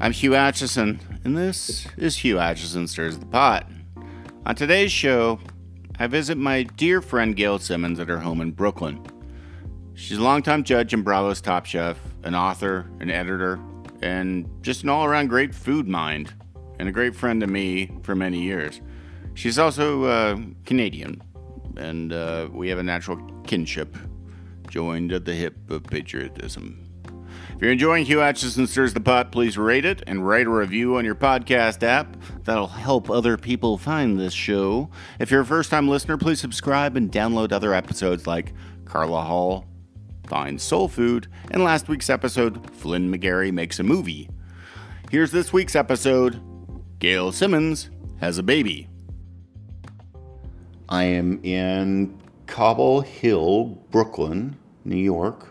I'm Hugh Acheson, and this is Hugh Acheson Stirs the Pot. On today's show, I visit my dear friend Gail Simmons at her home in Brooklyn. She's a longtime judge in Bravo's Top Chef, an author, an editor, and just an all around great food mind, and a great friend to me for many years. She's also uh, Canadian, and uh, we have a natural kinship, joined at the hip of patriotism. If you're enjoying Hugh Acheson Stirs the Pot, please rate it and write a review on your podcast app. That'll help other people find this show. If you're a first time listener, please subscribe and download other episodes like Carla Hall, Find Soul Food, and last week's episode, Flynn McGarry Makes a Movie. Here's this week's episode Gail Simmons has a baby. I am in Cobble Hill, Brooklyn, New York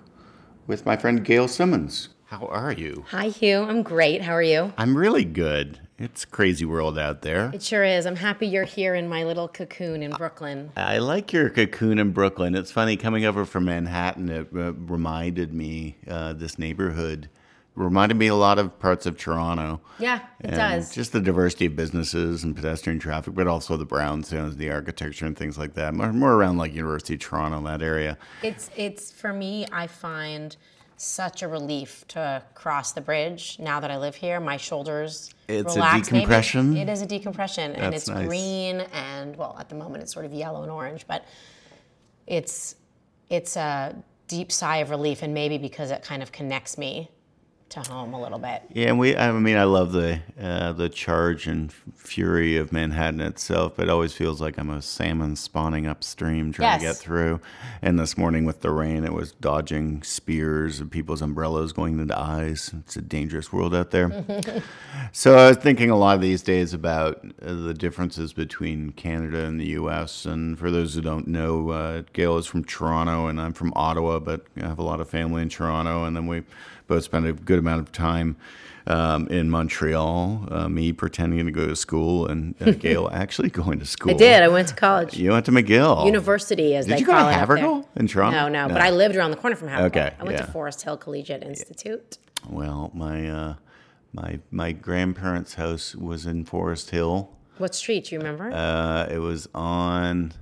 with my friend Gail Simmons. How are you? Hi, Hugh. I'm great. How are you? I'm really good. It's a crazy world out there. It sure is. I'm happy you're here in my little cocoon in Brooklyn. I like your cocoon in Brooklyn. It's funny coming over from Manhattan. It uh, reminded me uh, this neighborhood reminded me a lot of parts of Toronto. Yeah, it does. Just the diversity of businesses and pedestrian traffic, but also the brownstones, the architecture, and things like that. More, more around like University of Toronto, that area. It's it's for me. I find such a relief to cross the bridge now that I live here. My shoulders It's a relax. Maybe decompression? It is a decompression, and it's nice. green and well, at the moment it's sort of yellow and orange, but it's it's a deep sigh of relief, and maybe because it kind of connects me to home a little bit. Yeah, and we. I mean, I love the uh, the charge and fury of Manhattan itself, but it always feels like I'm a salmon spawning upstream trying to get through. And this morning with the rain, it was dodging spears and people's umbrellas going into eyes. It's a dangerous world out there. so I was thinking a lot of these days about uh, the differences between Canada and the U.S. And for those who don't know, uh, Gail is from Toronto and I'm from Ottawa, but I have a lot of family in Toronto, and then we both spent a good amount of time um, in Montreal. Uh, me pretending to go to school, and uh, Gail actually going to school. I did. I went to college. You went to McGill University, as Did they you go to it. Havergal in Toronto? No, no, but I lived around the corner from Havergal. Okay, I went yeah. to Forest Hill Collegiate Institute. Well, my uh, my my grandparents' house was in Forest Hill. What street? Do you remember? Uh, it was on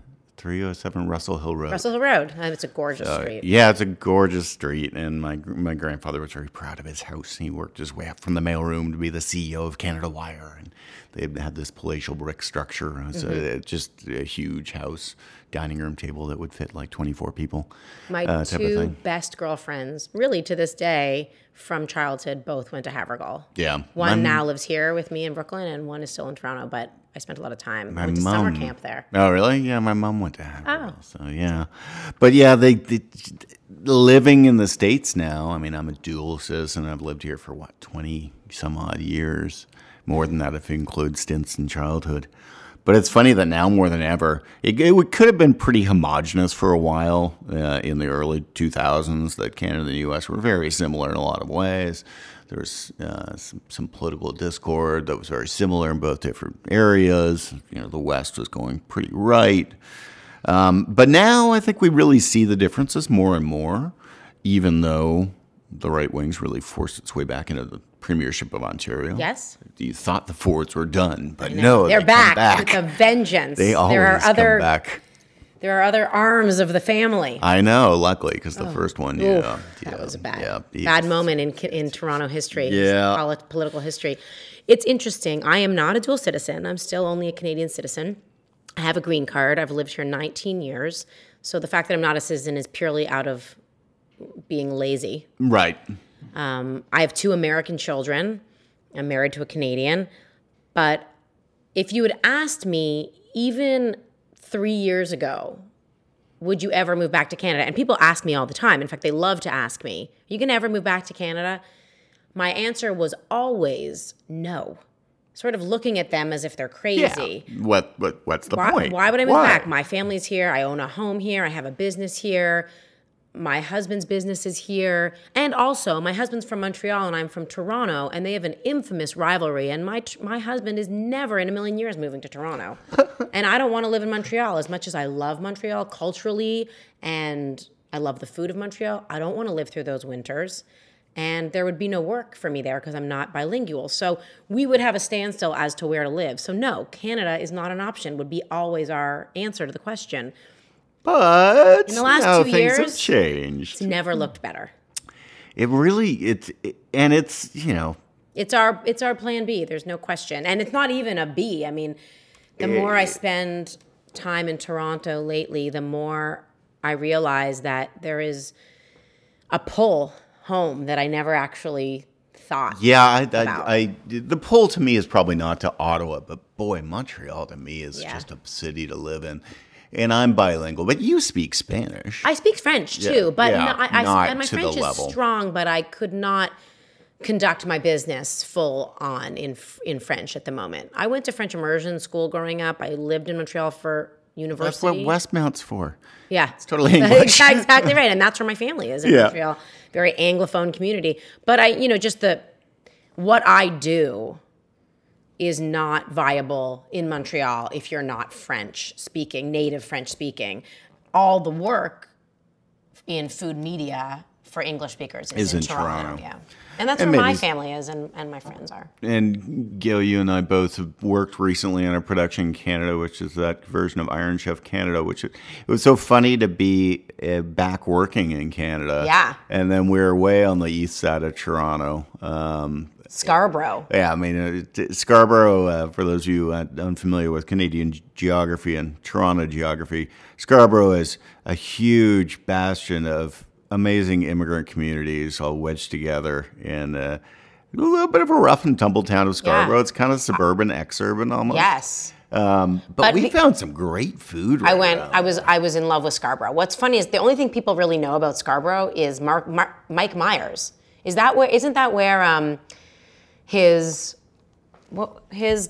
307 Russell Hill Road. Russell Hill Road. And it's a gorgeous Uh, street. yeah, it's a gorgeous street, and my my grandfather was very proud of his house. He worked his way up from the mailroom to be the CEO of Canada Wire, and they had this palatial brick structure. It was Mm-hmm. uh, just a huge house, dining room table that would fit like 24 people. My uh, two best girlfriends, really to this day, from childhood, both went to Havergal. Yeah, One my- now lives here with me in Brooklyn, and one is still in Toronto. But I spent a lot of time. My I went to mom. summer camp there. Oh, really? Yeah, my mom went to Havergal. Oh. So yeah, but yeah, they, they living in the states now. I mean, I'm a dual citizen. I've lived here for what twenty some odd years, more than that if you include stints in childhood. But it's funny that now more than ever, it, it could have been pretty homogenous for a while uh, in the early 2000s. That Canada and the U.S. were very similar in a lot of ways. There was uh, some, some political discord that was very similar in both different areas. You know, the West was going pretty right. Um, but now I think we really see the differences more and more, even though the right wing's really forced its way back into the premiership of Ontario. Yes. You thought the Fords were done, but no, they're they back, back. with a vengeance. They always there are other come back. there are other arms of the family. I know, luckily, because the oh. first one, yeah, Oof, yeah, Oh, that was a bad, yeah, yeah. bad moment in in Toronto history. Yeah. polit- political history. It's interesting. I am not a dual citizen. I'm still only a Canadian citizen. I have a green card. I've lived here 19 years. So the fact that I'm not a citizen is purely out of being lazy. Right. Um, I have two American children. I'm married to a Canadian. But if you had asked me even three years ago, would you ever move back to Canada? And people ask me all the time. In fact, they love to ask me, Are you going to ever move back to Canada? My answer was always no. Sort of looking at them as if they're crazy. What? What? What's the Why, point? why would I move Why? back? My family's here. I own a home here. I have a business here. My husband's business is here. And also, my husband's from Montreal and I'm from Toronto, and they have an infamous rivalry. And my, my husband is never in a million years moving to Toronto. and I don't want to live in Montreal as much as I love Montreal culturally and I love the food of Montreal. I don't want to live through those winters. and there would be no work for me there because I'm not bilingual. So we would have a standstill as to where to live. So no, Canada is not an option. Would be always our answer to the question. But In the last now two things have changed. It's never looked better. It really it's it and it's you know It's our it's our plan B. There's no question, and it's not even a B. I mean, the more I spend time in Toronto lately, the more I realize that there is a pull home that I never actually thought. yeah I. I, I the pull to me is probably not to Ottawa, but boy Montreal to me is Yeah. just a city to live in, and I'm bilingual. But you speak Spanish. I speak French too, but yeah, no, I, I, and my French is level. strong, but I could not conduct my business full on in in French at the moment. I went to French immersion school growing up. I lived in Montreal for university. That's what Westmount's for. Yeah, it's totally English. exactly right, and that's where my family is in Yeah. Montreal. Very anglophone community. But I, you know, just the what I do is not viable in Montreal if you're not French speaking, native French speaking. All the work in food media for English speakers is, Is in, in Toronto. Toronto. Yeah, and that's And where my family is, and, and my friends are. And Gail, you and I both have worked recently on a production in Canada, which is that version of Iron Chef Canada. Which it, it was so funny to be uh, back working in Canada. Yeah. And then we are way on the east side of Toronto. Um, Scarborough. yeah, I mean uh, Scarborough. Uh, for those of you uh, unfamiliar with Canadian geography and Toronto geography, Scarborough is a huge bastion of amazing immigrant communities all wedged together in uh, a little bit of a rough and tumble town of Scarborough. Yeah. It's kind of suburban, exurban almost. Yes. Um, but, But we found some great food. I went. I was. I was in love with Scarborough. What's funny is the only thing people really know about Scarborough is Mark, Mark Mike Myers. Is that where? Isn't that where um, his what his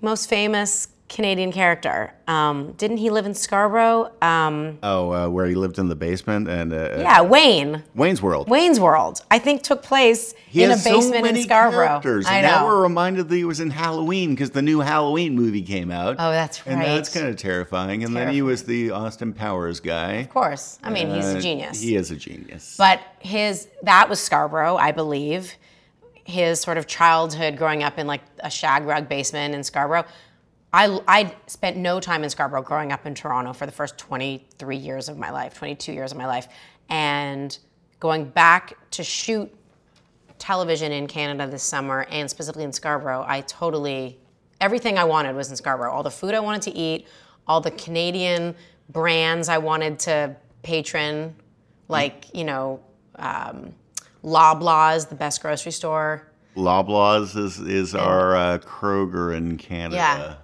most famous Canadian character? Um, didn't he live in Scarborough? Um, Oh, uh, where he lived in the basement and uh, yeah, Wayne. Wayne's World. Wayne's World. I think took place He in a has so basement many in Scarborough. characters, I and now we're reminded that he was in Halloween because the new Halloween movie came out. Oh, that's right. And that's kind of terrifying. And then he was the Austin Powers guy. Of course. I mean, he's Uh, a genius. He is a genius. But his that was Scarborough, I believe. His sort of childhood growing up in like a shag rug basement in Scarborough. I I spent no time in Scarborough growing up in Toronto for the first 23 years of my life, 22 years of my life. And going back to shoot television in Canada this summer and specifically in Scarborough, I totally everything I wanted was in Scarborough. All the food I wanted to eat, all the Canadian brands I wanted to patron, like you know, um, Loblaws, the best grocery store. Loblaws is, is our uh, Kroger in Canada. Yeah.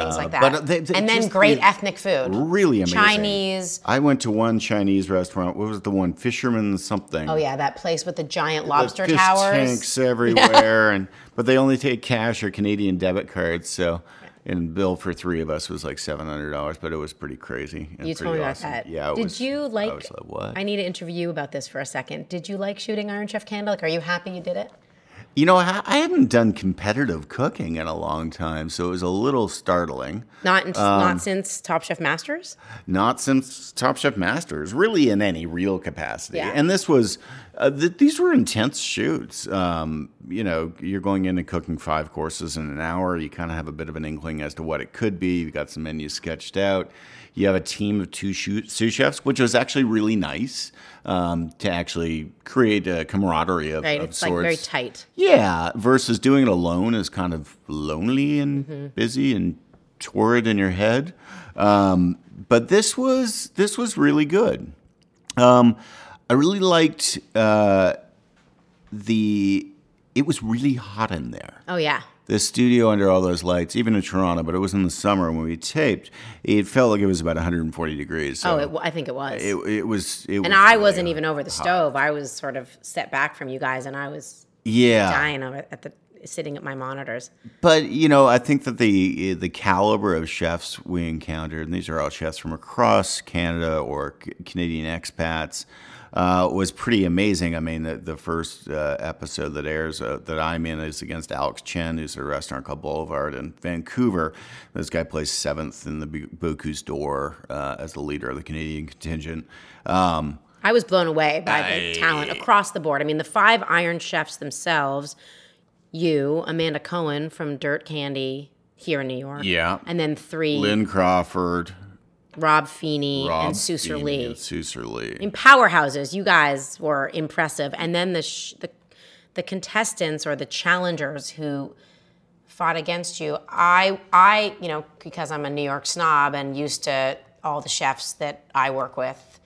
Things like that. but they- they and then great ethnic food. Really amazing. Chinese. I went to one Chinese restaurant. What was the one? Fisherman something. Oh yeah, that place with the giant The lobster fish towers. tanks everywhere, and but they only take cash or Canadian debit cards. So, and bill for three of us was like seven hundred dollars, but it was pretty crazy. and You pretty told me about awesome. that. Yeah. Did was, you like? I was like, what? I need to interview you about this for a second. Did you like shooting Iron Chef Canada? Like, are you happy you did it? You know, I haven't done competitive cooking in a long time, so it was a little startling. Not in, Um, not since Top Chef Masters. Not since Top Chef Masters, really in any real capacity. Yeah. And this was, uh, th- these were intense shoots. Um, you know, you're going in and cooking five courses in an hour. You kind of have a bit of an inkling as to what it could be. You've got some menus sketched out. You have a team of two sous chefs, which was actually really nice um, to actually create a camaraderie of, Right, of it's sorts. like very tight. Yeah, versus doing it alone is kind of lonely and Mm-hmm. busy and torrid in your head. Um, but this was this was really good. Um, I really liked uh, the. It was really hot in there. Oh yeah. The studio under all those lights, even in Toronto, but it was in the summer when we taped. It felt like it was about 140 degrees. So Oh, it, I think it was. it, it was. It and was I wasn't hot. even over the stove. I was sort of set back from you guys, and I was Yeah. dying of it at the sitting at my monitors. But you know, I think that the the caliber of chefs we encountered, and these are all chefs from across Canada or Canadian expats, uh, was pretty amazing. I mean, the, the first uh, episode that airs uh, that I'm in is against Alex Chen, who's at a restaurant called Boulevard in Vancouver. This guy plays seventh in the B- Bocuse d'Or uh, as the leader of the Canadian contingent. Um, I was blown away by the I- talent across the board. I mean, the five Iron Chefs themselves, you, Amanda Cohen from Dirt Candy here in New York. Yeah. And then three, Lynn Crawford, Rob Feenie Rob and Feenie, Lee. and Susur Lee. in powerhouses. You guys were impressive, and then the sh- the the contestants or the challengers who fought against you. I I you know because I'm a New York snob and used to all the chefs that I work with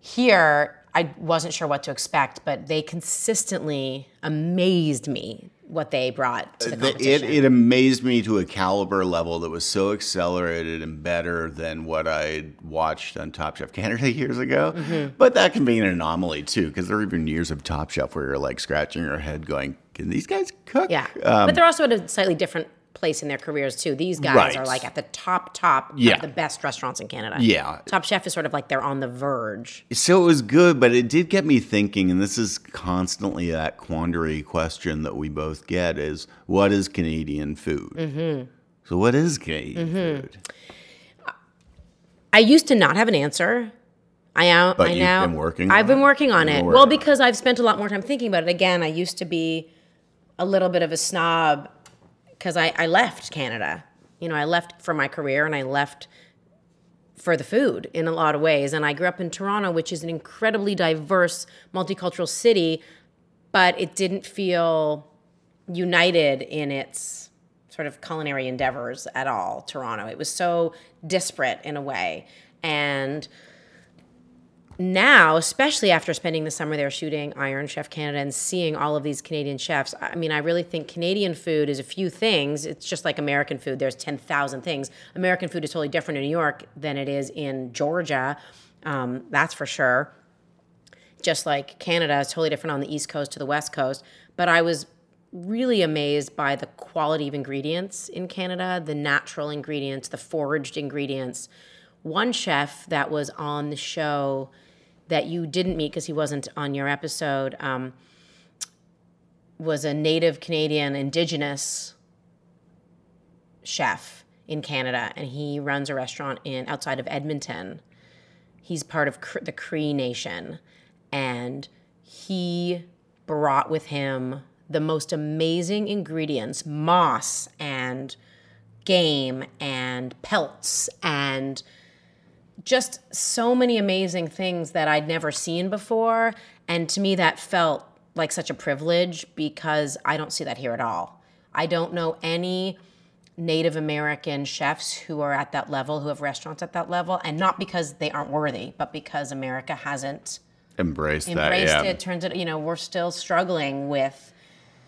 here. I wasn't sure what to expect, but they consistently amazed me what they brought to the The- it, competition. it amazed me to a caliber level that was so accelerated and better than what I watched on Top Chef Canada years ago. Mm-hmm. But that can be an anomaly too, because there are even years of Top Chef where you're like scratching your head, going, "Can these guys cook?" yeah, Um, but they're also at a slightly different place in their careers too. These guys Right. are like at the top top Yeah. of the best restaurants in Canada. Yeah. Top Chef is sort of like they're on the verge. So it was good, but it did get me thinking, and this is constantly that quandary question that we both get: is what is Canadian food? Mm-hmm. So what is Canadian Mm-hmm. food? I used to not have an answer. I am. But I you've now. been working I've on been it? working on it. Well, working on it. because I've spent a lot more time thinking about it. Again, I used to be a little bit of a snob because I, I left Canada. You know, I left for my career and I left for the food in a lot of ways. And I grew up in Toronto, which is an incredibly diverse, multicultural city, but it didn't feel united in its sort of culinary endeavors at all, Toronto. It was so disparate in a way. And now, especially after spending the summer there shooting Iron Chef Canada and seeing all of these Canadian chefs, I mean, I really think Canadian food is a few things. It's just like American food. There's 10,000 things. American food is totally different in New York than it is in Georgia. Um, that's for sure. Just like Canada is totally different on the East Coast to the West Coast. But I was really amazed by the quality of ingredients in Canada, the natural ingredients, the foraged ingredients. One chef that was on the show that you didn't meet because he wasn't on your episode um, was a native Canadian indigenous chef in Canada, and he runs a restaurant in outside of Edmonton. He's part of the Cree Nation, and he brought with him the most amazing ingredients moss and game and pelts and just so many amazing things that I'd never seen before. And to me, that felt like such a privilege because I don't see that here at all. I don't know any Native American chefs who are at that level, who have restaurants at that level, and not because they aren't worthy, but because America hasn't Embrace that, embraced yeah. it. Turns it, you know, we're still struggling with.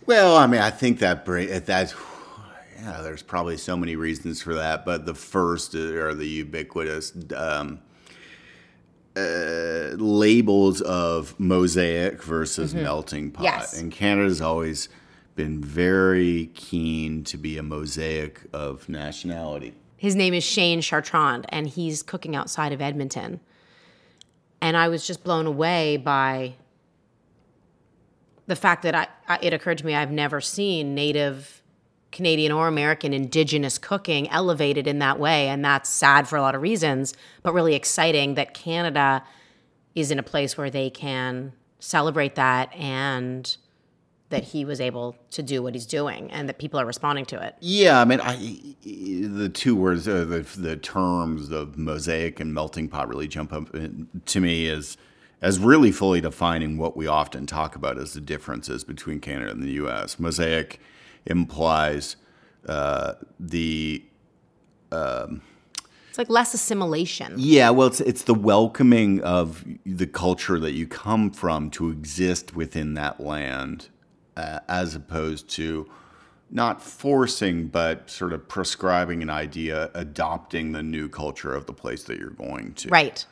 Well, I mean, I think that bra- that yeah, there's probably so many reasons for that, but the first are the ubiquitous um, uh, labels of mosaic versus melting pot. Yes. And Canada's always been very keen to be a mosaic of nationality. His name is Shane Chartrand, and he's cooking outside of Edmonton. And I was just blown away by the fact that I, I, it occurred to me I've never seen Native Canadian or American Indigenous cooking elevated in that way. And that's sad for a lot of reasons, but really exciting that Canada is in a place where they can celebrate that and that he was able to do what he's doing and that people are responding to it. Yeah, I mean, I, the two words, uh, the the terms of mosaic and melting pot really jump up to me as as really fully defining what we often talk about as the differences between Canada and the U.S. Mosaic implies uh, the It's like less assimilation. yeah, well, it's it's the welcoming of the culture that you come from to exist within that land, uh, as opposed to not forcing, but sort of prescribing an idea, adopting the new culture of the place that you're going to. Right.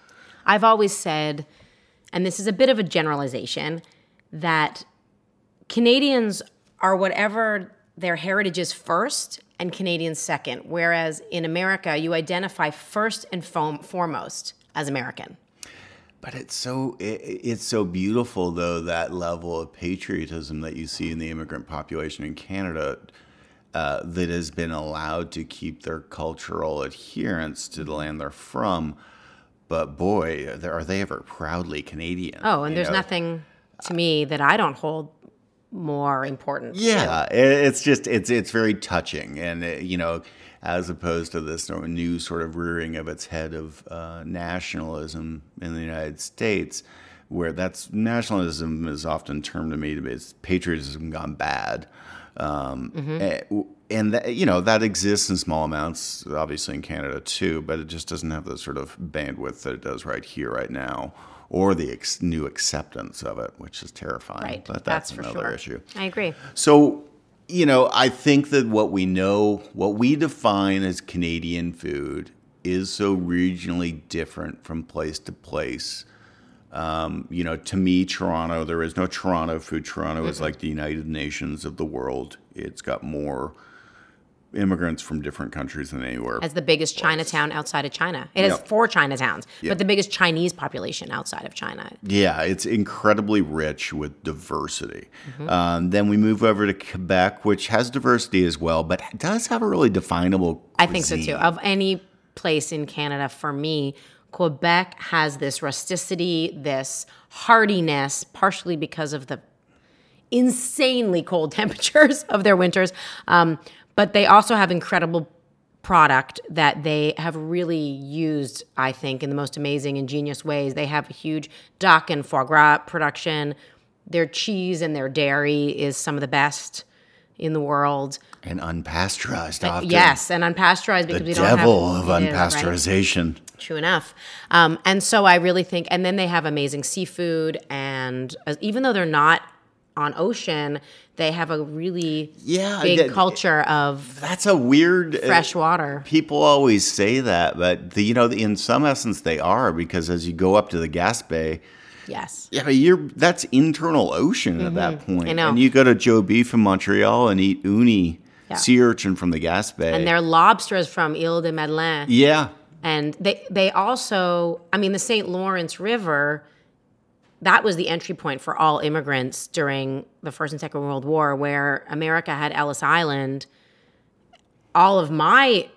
I've always said, and this is a bit of a generalization, that Canadians are whatever their heritage is first and Canadians second. Whereas in America, you identify first and fom- foremost as American. But it's so it, it's so beautiful though that level of patriotism that you see in the immigrant population in Canada uh, that has been allowed to keep their cultural adherence to the land they're from, but boy, are they ever proudly Canadian. Oh, and there's know? nothing to me that I don't hold more important. Yeah, it- it's just it's it's very touching, and uh, you know, as opposed to this new sort of rearing of its head of uh, nationalism in the United States, where that's nationalism is often termed to me to be it's patriotism gone bad, um, eh, w- and that, you know that exists in small amounts, obviously in Canada too, but it just doesn't have the sort of bandwidth that it does right here, right now. Or the ex- new acceptance of it, which is terrifying. Right. But that's, that's, for another sure. issue. I agree. So, you know, I think that what we know, what we define as Canadian food, is so regionally different from place to place. Um, you know, to me, Toronto, there is no Toronto food. Toronto is like the United Nations of the world. It's got more immigrants from different countries than anywhere. As the biggest Chinatown outside of China. It has Yep. four Chinatowns, Yep. but the biggest Chinese population outside of China. Yeah, it's incredibly rich with diversity. Mm-hmm. Um, then we move over to Quebec, which has diversity as well, but does have a really definable. I think so too. Of any place in Canada, for me, Quebec has this rusticity, this hardiness, partially because of the insanely cold temperatures of their winters. Um, but they also have incredible product that they have really used, I think, in the most amazing, ingenious ways. They have a huge duck and foie gras production. Their cheese and their dairy is some of the best in the world. And unpasteurized often. Yes, and unpasteurized because The we don't have The devil of is, right? unpasteurization. True enough. Um, and so I really think, and then they have amazing seafood, and uh, even though they're not on ocean, they have a really Yeah, big that- culture of That's a weird. uh, fresh water. People always say that, but the, you know, in some essence, they are because as you go up to the Gaspé, Yes. yeah, but you're that's internal ocean at that point. Mm-hmm. I know. And you go to Joe Beef in Montreal and eat uni Yeah. sea urchin from the Gaspé. And their lobsters from Ile de Madeleine. yeah, And they they also, I mean, the St. Lawrence River, that was the entry point for all immigrants during the First and Second World War, where America had Ellis Island. All of my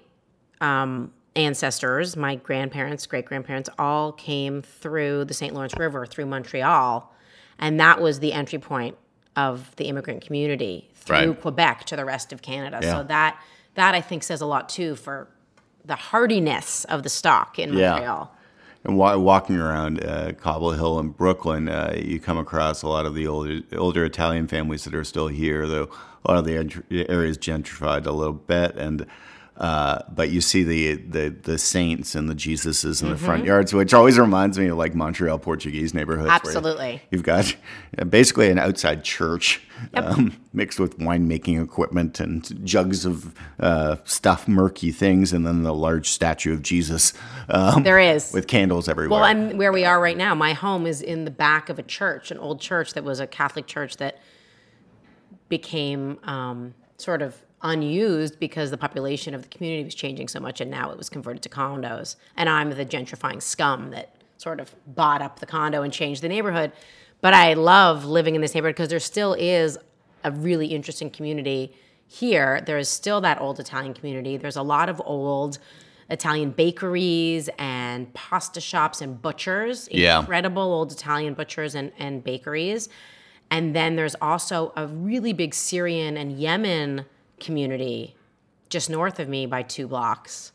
um, ancestors, my grandparents, great grandparents, all came through the St. Lawrence River through Montreal. And that was the entry point of the immigrant community through Right. Quebec to the rest of Canada. Yeah. So that that I think says a lot too for the hardiness of the stock in Yeah. And while walking around uh, Cobble Hill in Brooklyn, uh, you come across a lot of the older, older Italian families that are still here, though a lot of the area is gentrified a little bit. And uh, but you see the, the the saints and the Jesuses in the Mm-hmm. front yards, which always reminds me of like Montreal Portuguese neighborhoods. Absolutely. you've got uh, basically an outside church um, mixed with winemaking equipment and jugs of uh, stuff, murky things, and then the large statue of Jesus. Um, There is. with candles everywhere. Well, and where we are right now, my home is in the back of a church, an old church that was a Catholic church that became um, sort of unused because the population of the community was changing so much, and now it was converted to condos. And I'm the gentrifying scum that sort of bought up the condo and changed the neighborhood. But I love living in this neighborhood because there still is a really interesting community here. There is still that old Italian community. There's a lot of old Italian bakeries and pasta shops and butchers. Yeah. Incredible old Italian butchers and, and bakeries. And then there's also a really big Syrian and Yemen community just north of me by two blocks.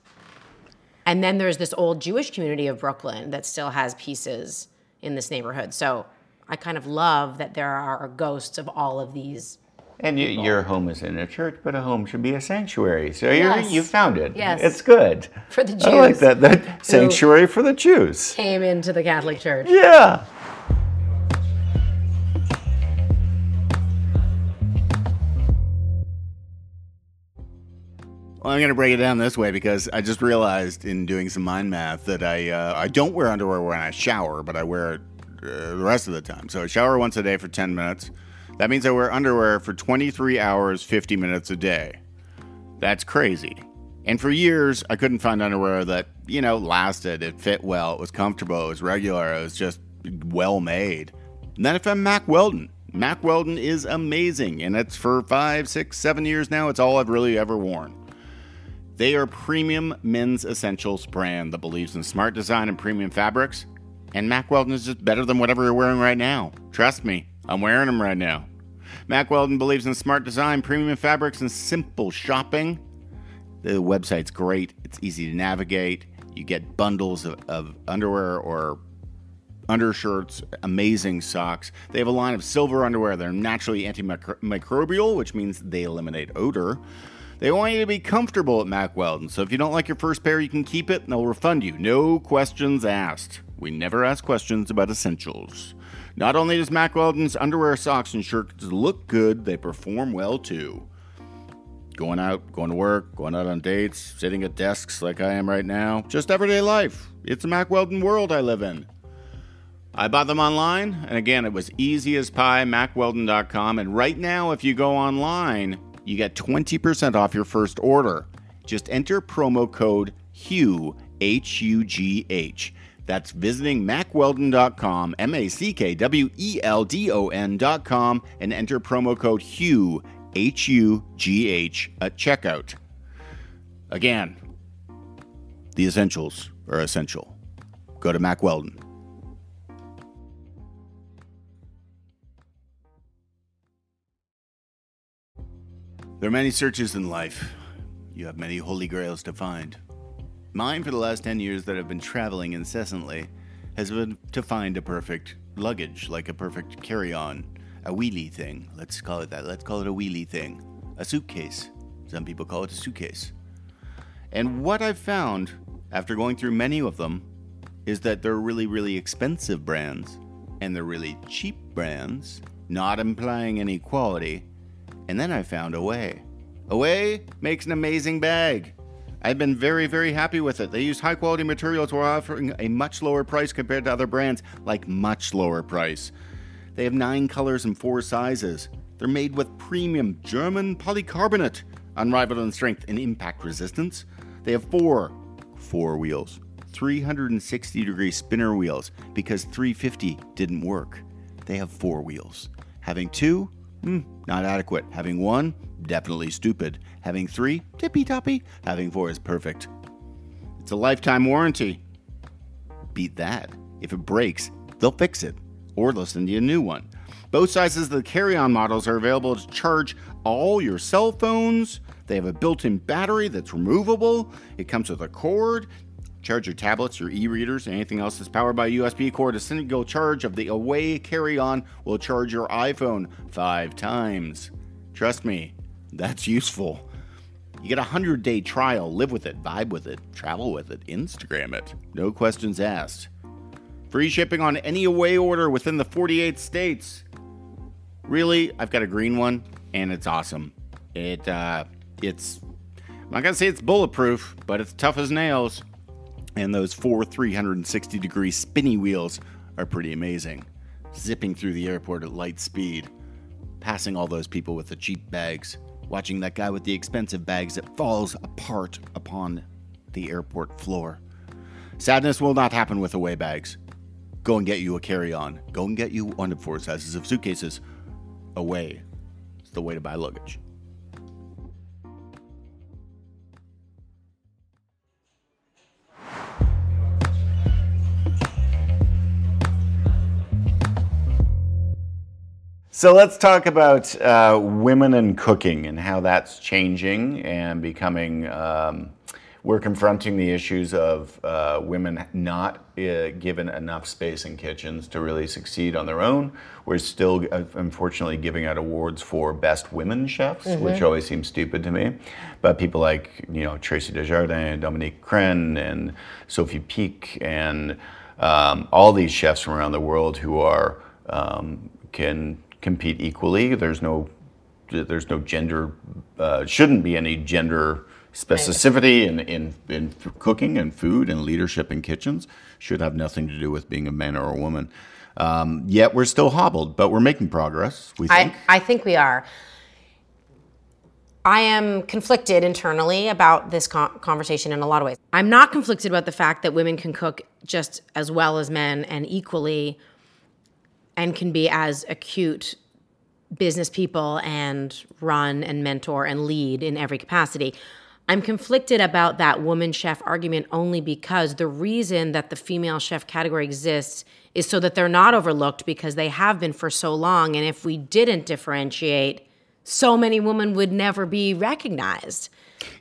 And then there's this old Jewish community of Brooklyn that still has pieces in this neighborhood. So I kind of love that there are ghosts of all of these. and you, your home is in a church, but a home should be a sanctuary. So you're, Yes. you found it. Yes. It's good. For the Jews. I like that. That sanctuary for the Jews. Came into the Catholic Church. Yeah. Well, I'm going to break it down this way because I just realized in doing some mind math that I uh, I don't wear underwear when I shower, but I wear it uh, the rest of the time. So I shower once a day for 10 minutes. That means I wear underwear for 23 hours, 50 minutes a day. That's crazy. And for years, I couldn't find underwear that, you know, lasted. It fit well. It was comfortable. It was regular. It was just well made. And then I found Mack Weldon. Mack Weldon is amazing. And it's for five, six, seven years now. It's all I've really ever worn. They are premium men's essentials brand that believes in smart design and premium fabrics. And Mack Weldon is just better than whatever you're wearing right now. Trust me, I'm wearing them right now. Mack Weldon believes in smart design, premium fabrics, and simple shopping. The website's great. It's easy to navigate. You get bundles of, of underwear or undershirts, amazing socks. They have a line of silver underwear that are naturally antimicrobial, which means they eliminate odor. They want you to be comfortable at Mack Weldon, so if you don't like your first pair, you can keep it and they'll refund you. No questions asked. We never ask questions about essentials. Not only does Mack Weldon's underwear, socks, and shirts look good, they perform well too. Going out, going to work, going out on dates, sitting at desks like I am right now, just everyday life. It's a Mack Weldon world I live in. I bought them online, and again, it was easy as pie, mackweldon.com. And right now, if you go online, you get 20% off your first order. Just enter promo code HUGH, H U G H. That's visiting mackweldon.com, M A C K W E L D O N.com, and enter promo code HUGH, H U G H, at checkout. Again, the essentials are essential. Go to Mack Weldon. There are many searches in life. You have many holy grails to find. Mine, for the last 10 years that I've been traveling incessantly, has been to find a perfect luggage, like a perfect carry on, a wheelie thing. Let's call it that. Let's call it a wheelie thing. A suitcase. Some people call it a suitcase. And what I've found after going through many of them is that they're really, really expensive brands and they're really cheap brands, not implying any quality. And then I found Away. Away makes an amazing bag. I've been very, very happy with it. They use high quality materials while offering a much lower price compared to other brands, like much lower price. They have nine colors and four sizes. They're made with premium German polycarbonate, unrivaled in strength and impact resistance. They have four, four wheels, 360 degree spinner wheels because 350 didn't work. They have four wheels. Having two, hmm, not adequate. Having one, definitely stupid. Having three, tippy toppy. Having four is perfect. It's a lifetime warranty. Beat that. If it breaks, they'll fix it, or they'll send you a new one. Both sizes of the carry on models are available to charge all your cell phones. They have a built in battery that's removable. It comes with a cord. Charge your tablets, your e readers, anything else that's powered by USB cord. A single charge of the Away carry on will charge your iPhone five times. Trust me, that's useful. You get a 100 day trial, live with it, vibe with it, travel with it, Instagram it. No questions asked. Free shipping on any away order within the 48 states. Really, I've got a green one and it's awesome. It uh it's I'm not gonna say it's bulletproof, but it's tough as nails. And those four 360 degree spinny wheels are pretty amazing. Zipping through the airport at light speed, passing all those people with the cheap bags, watching that guy with the expensive bags that falls apart upon the airport floor. Sadness will not happen with away bags. Go and get you a carry on. Go and get you one of four sizes of suitcases. Away. It's the way to buy luggage. So let's talk about uh, women and cooking and how that's changing and becoming. Um, we're confronting the issues of uh, women not uh, given enough space in kitchens to really succeed on their own. We're still, uh, unfortunately, giving out awards for best women chefs, mm-hmm. which always seems stupid to me. But people like you know Traci Des Jardins, Dominique Crenn, and Sophie Pic, and um, all these chefs from around the world who are um, can compete equally. There's no there's no gender uh, shouldn't be any gender specificity in, in, in cooking and food and leadership in kitchens. Should have nothing to do with being a man or a woman. Um, yet we're still hobbled but we're making progress we think. I, I think we are. I am conflicted internally about this conversation in a lot of ways. I'm not conflicted about the fact that women can cook just as well as men and equally and can be as acute business people and run and mentor and lead in every capacity. I'm conflicted about that woman chef argument only because the reason that the female chef category exists is so that they're not overlooked because they have been for so long. And if we didn't differentiate, so many women would never be recognized.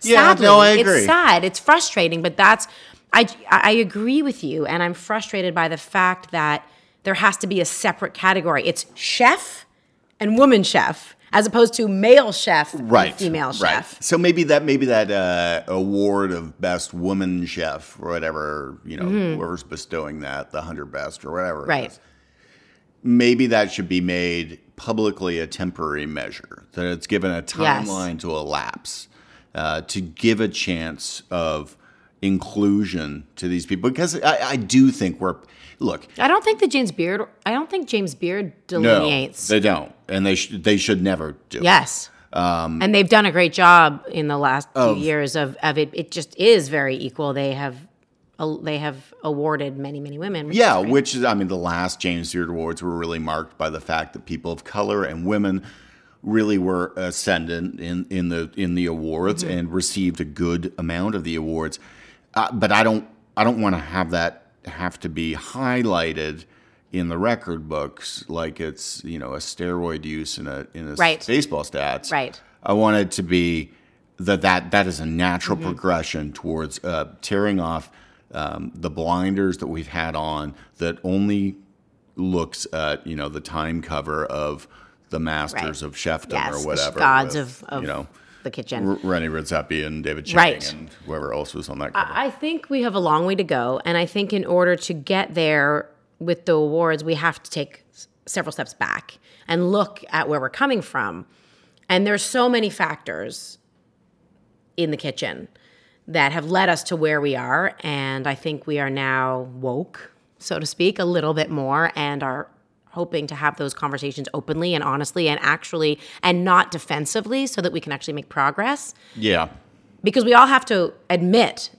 Yeah, Sadly, no, I agree. It's sad. It's frustrating, but that's I I agree with you, and I'm frustrated by the fact that there has to be a separate category. It's chef and woman chef, as opposed to male chef right and female right. chef. so maybe that maybe that uh, award of best woman chef or whatever you know whoever's bestowing that the 100 best or whatever Mm-hmm. Right. is, maybe that should be made publicly a temporary measure that it's given a timeline to elapse uh, to give a chance of inclusion to these people because I, I do think we're look I don't think that James Beard. I don't think James Beard delineates. no they don't and they sh- they should never do yes. Um, and they've done a great job in the last few years of, of it. It just is very equal. They have uh, they have awarded many many women. which Yeah, great. which is, I mean, the last James Beard Awards were really marked by the fact that people of color and women really were ascendant in, in the in the awards Mm-hmm. and received a good amount of the awards. Uh, but I don't I don't want to have that have to be highlighted in the record books like it's you know a steroid use in a in a Right. baseball stats. Right. I want it to be that that that is a natural Mm-hmm. progression towards uh, tearing off um, the blinders that we've had on that only looks at you know the time cover of the masters Right. of chefdom yes, or whatever gods with, of, of you know the kitchen. R- René Redzepi and David Chang Right. and whoever else was on that cover. I think we have a long way to go. And I think in order to get there with the awards, we have to take s- several steps back and look at where we're coming from. And there's so many factors in the kitchen that have led us to where we are. And I think we are now woke, so to speak, a little bit more and are hoping to have those conversations openly and honestly and actually and not defensively so that we can actually make progress yeah, because we all have to admit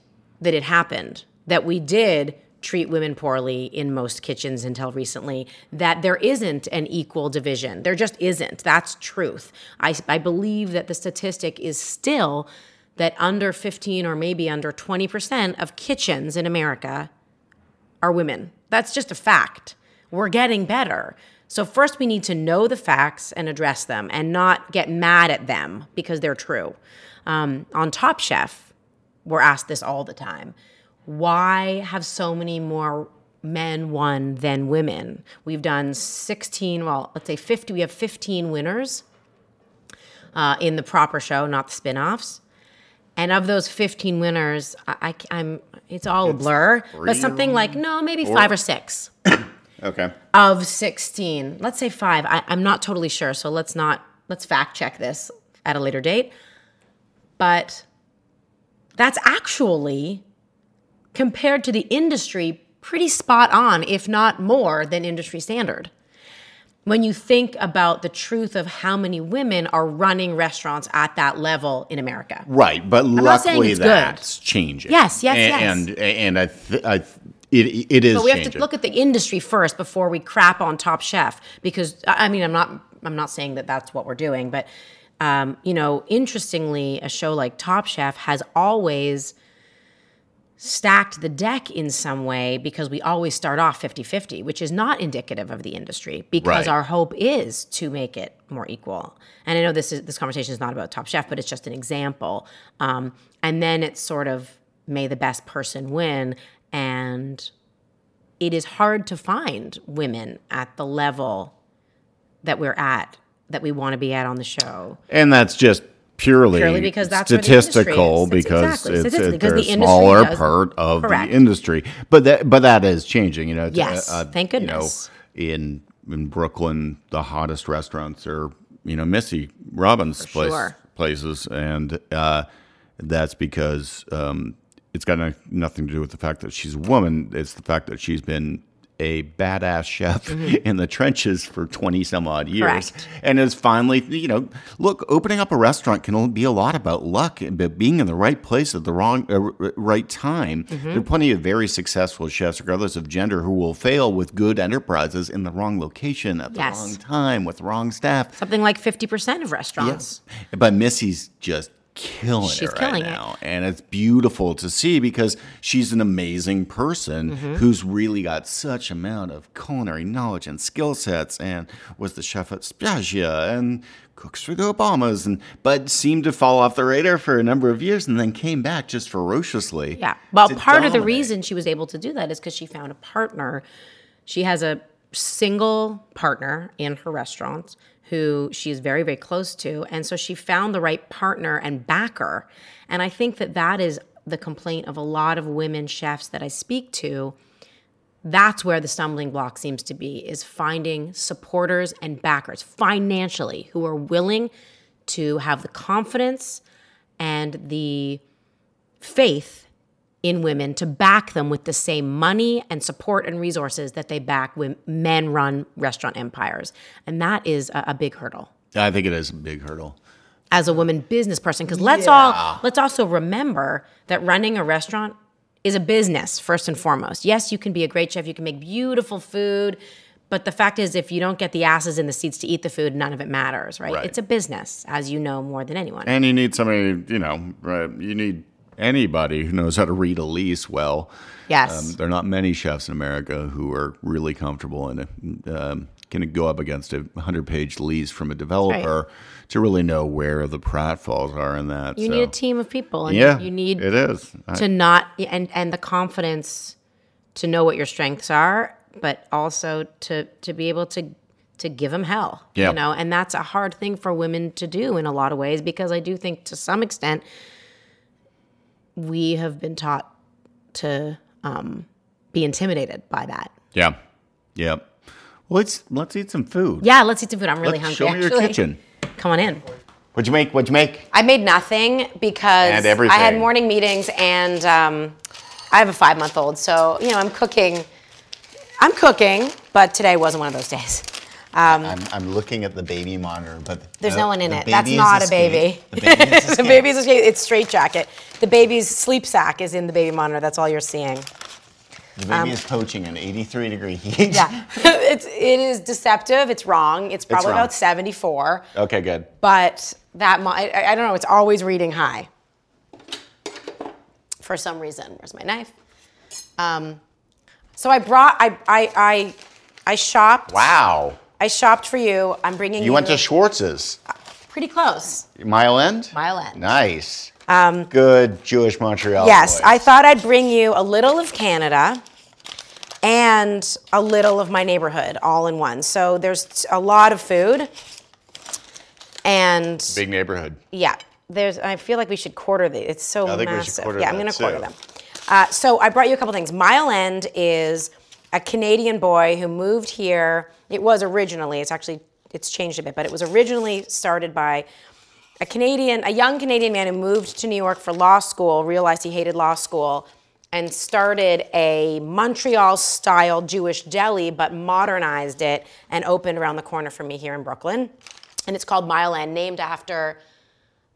that it happened, that we did treat women poorly in most kitchens until recently, that there isn't an equal division. There just isn't. That's truth. I, I believe that the statistic is still that under 15 or maybe under 20% of kitchens in America are women. That's just a fact. We're getting better. So, first, we need to know the facts and address them and not get mad at them because they're true. Um, on Top Chef, we're asked this all the time why have so many more men won than women? We've done 16, well, let's say 50, we have 15 winners uh, in the proper show, not the spin offs. And of those 15 winners, I, am it's all a blur, but something like, no, maybe five or six okay. of 16 let's say five I, i'm not totally sure so let's not let's fact check this at a later date but that's actually compared to the industry pretty spot on if not more than industry standard when you think about the truth of how many women are running restaurants at that level in america Right, but saying luckily it's good. that's changing. Yes, yes, and, yes. And and I, th- I th- it it is. But we have changing. to look at the industry first before we crap on Top Chef because I mean I'm not I'm not saying that that's what we're doing, but um, you know, interestingly, a show like Top Chef has always stacked the deck in some way because we always start off 50-50, which is not indicative of the industry because Right. our hope is to make it more equal. And I know this is this conversation is not about Top Chef, but it's just an example. Um, and then it's sort of may the best person win and it is hard to find women at the level that we're at that we want to be at on the show And that's just purely, Purely because that's where the statistical because exactly, it's, it's because a the smaller does- part of Correct. the industry. But that but that is changing. You know. Yes, uh, thank you goodness. know, in in Brooklyn, the hottest restaurants are you know Missy Robbins' place, sure. places, and uh, that's because um, it's got no, nothing to do with the fact that she's a woman. It's the fact that she's been a badass chef in the trenches for 20 some odd years Mm-hmm. Correct. and is finally you know look opening up a restaurant can be a lot about luck but being in the right place at the wrong uh, right time Mm-hmm. there are plenty of very successful chefs regardless of gender who will fail with good enterprises in the wrong location at the Yes. wrong time with wrong staff something like 50% of restaurants but missy's just killing She's it killing it. right now. And it's beautiful to see because she's an amazing person Mm-hmm. who's really got such amount of culinary knowledge and skill sets and was the chef at Spiaggia and cooks for the Obamas and but seemed to fall off the radar for a number of years and then came back just ferociously. Yeah. Well, part of the reason she was able to do that is because she found a partner. She has a single partner in her restaurant who she is very, very close to. And so she found the right partner and backer. And I think that that is the complaint of a lot of women chefs that I speak to. That's where the stumbling block seems to be is finding supporters and backers financially who are willing to have the confidence and the faith in women to back them with the same money and support and resources that they back when men run restaurant empires. And that is a, a big hurdle I think it is a big hurdle. as a woman business person because let's all let's also remember that running a restaurant is a business first and foremost. Yes, you can be a great chef, you can make beautiful food, but the fact is if you don't get the asses in the seats to eat the food, none of it matters, right? Right. It's a business as you know more than anyone. And you need somebody, you know, right, you need anybody who knows how to read a lease well. Yes. Um, there are not many chefs in America who are really comfortable and um, can go up against a 100 page lease from a developer to really know where the pratfalls are in that. you so. need a team of people and Yeah. you need it is. I- to not and and the confidence to know what your strengths are but also to to be able to to give them hell Yeah. you know and that's a hard thing for women to do in a lot of ways because i do think to some extent we have been taught to um, be intimidated by that yeah. Yeah. Well, let's let's eat some food. yeah let's eat some food i'm really Let's hungry show me your kitchen. come on in What'd you make? What'd you make? I made nothing because And I had morning meetings and um, I have a five month old. So, you know, I'm cooking. I'm cooking, but today wasn't one of those days. I'm, I'm looking at the baby monitor, but There's the- no one in it. That's not a baby. The baby is the escaped. baby's it's straight jacket. The baby's sleep sack is in the baby monitor. That's all you're seeing. The baby is poaching in 83 degree heat. Yeah, it's it is deceptive. It's wrong. It's probably wrong. about 74, Okay, good. but that mo- I, I don't know. It's always reading high for some reason. Where's my knife? Um, so I brought I I I, I shopped. Wow. I shopped for you. I'm bringing you. You went to Schwartz's. pretty close. Mile End? Mile End. Nice. Good Jewish Montreal. Yes, boys. I thought I'd bring you a little of Canada and a little of my neighborhood all in one. So there's a lot of food. And Big neighborhood. yeah, there's I feel like we should quarter these. It's so I think we should massive. quarter yeah, I'm that going to quarter too. them. Uh, so I brought you a couple things. Mile End is a Canadian boy who moved here. It was originally, it's actually it's changed a bit, but it was originally started by a Canadian, a young Canadian man who moved to New York for law school, realized he hated law school, and started a Montreal style Jewish deli, but modernized it and opened around the corner from me here in Brooklyn. And it's called Mile End, named after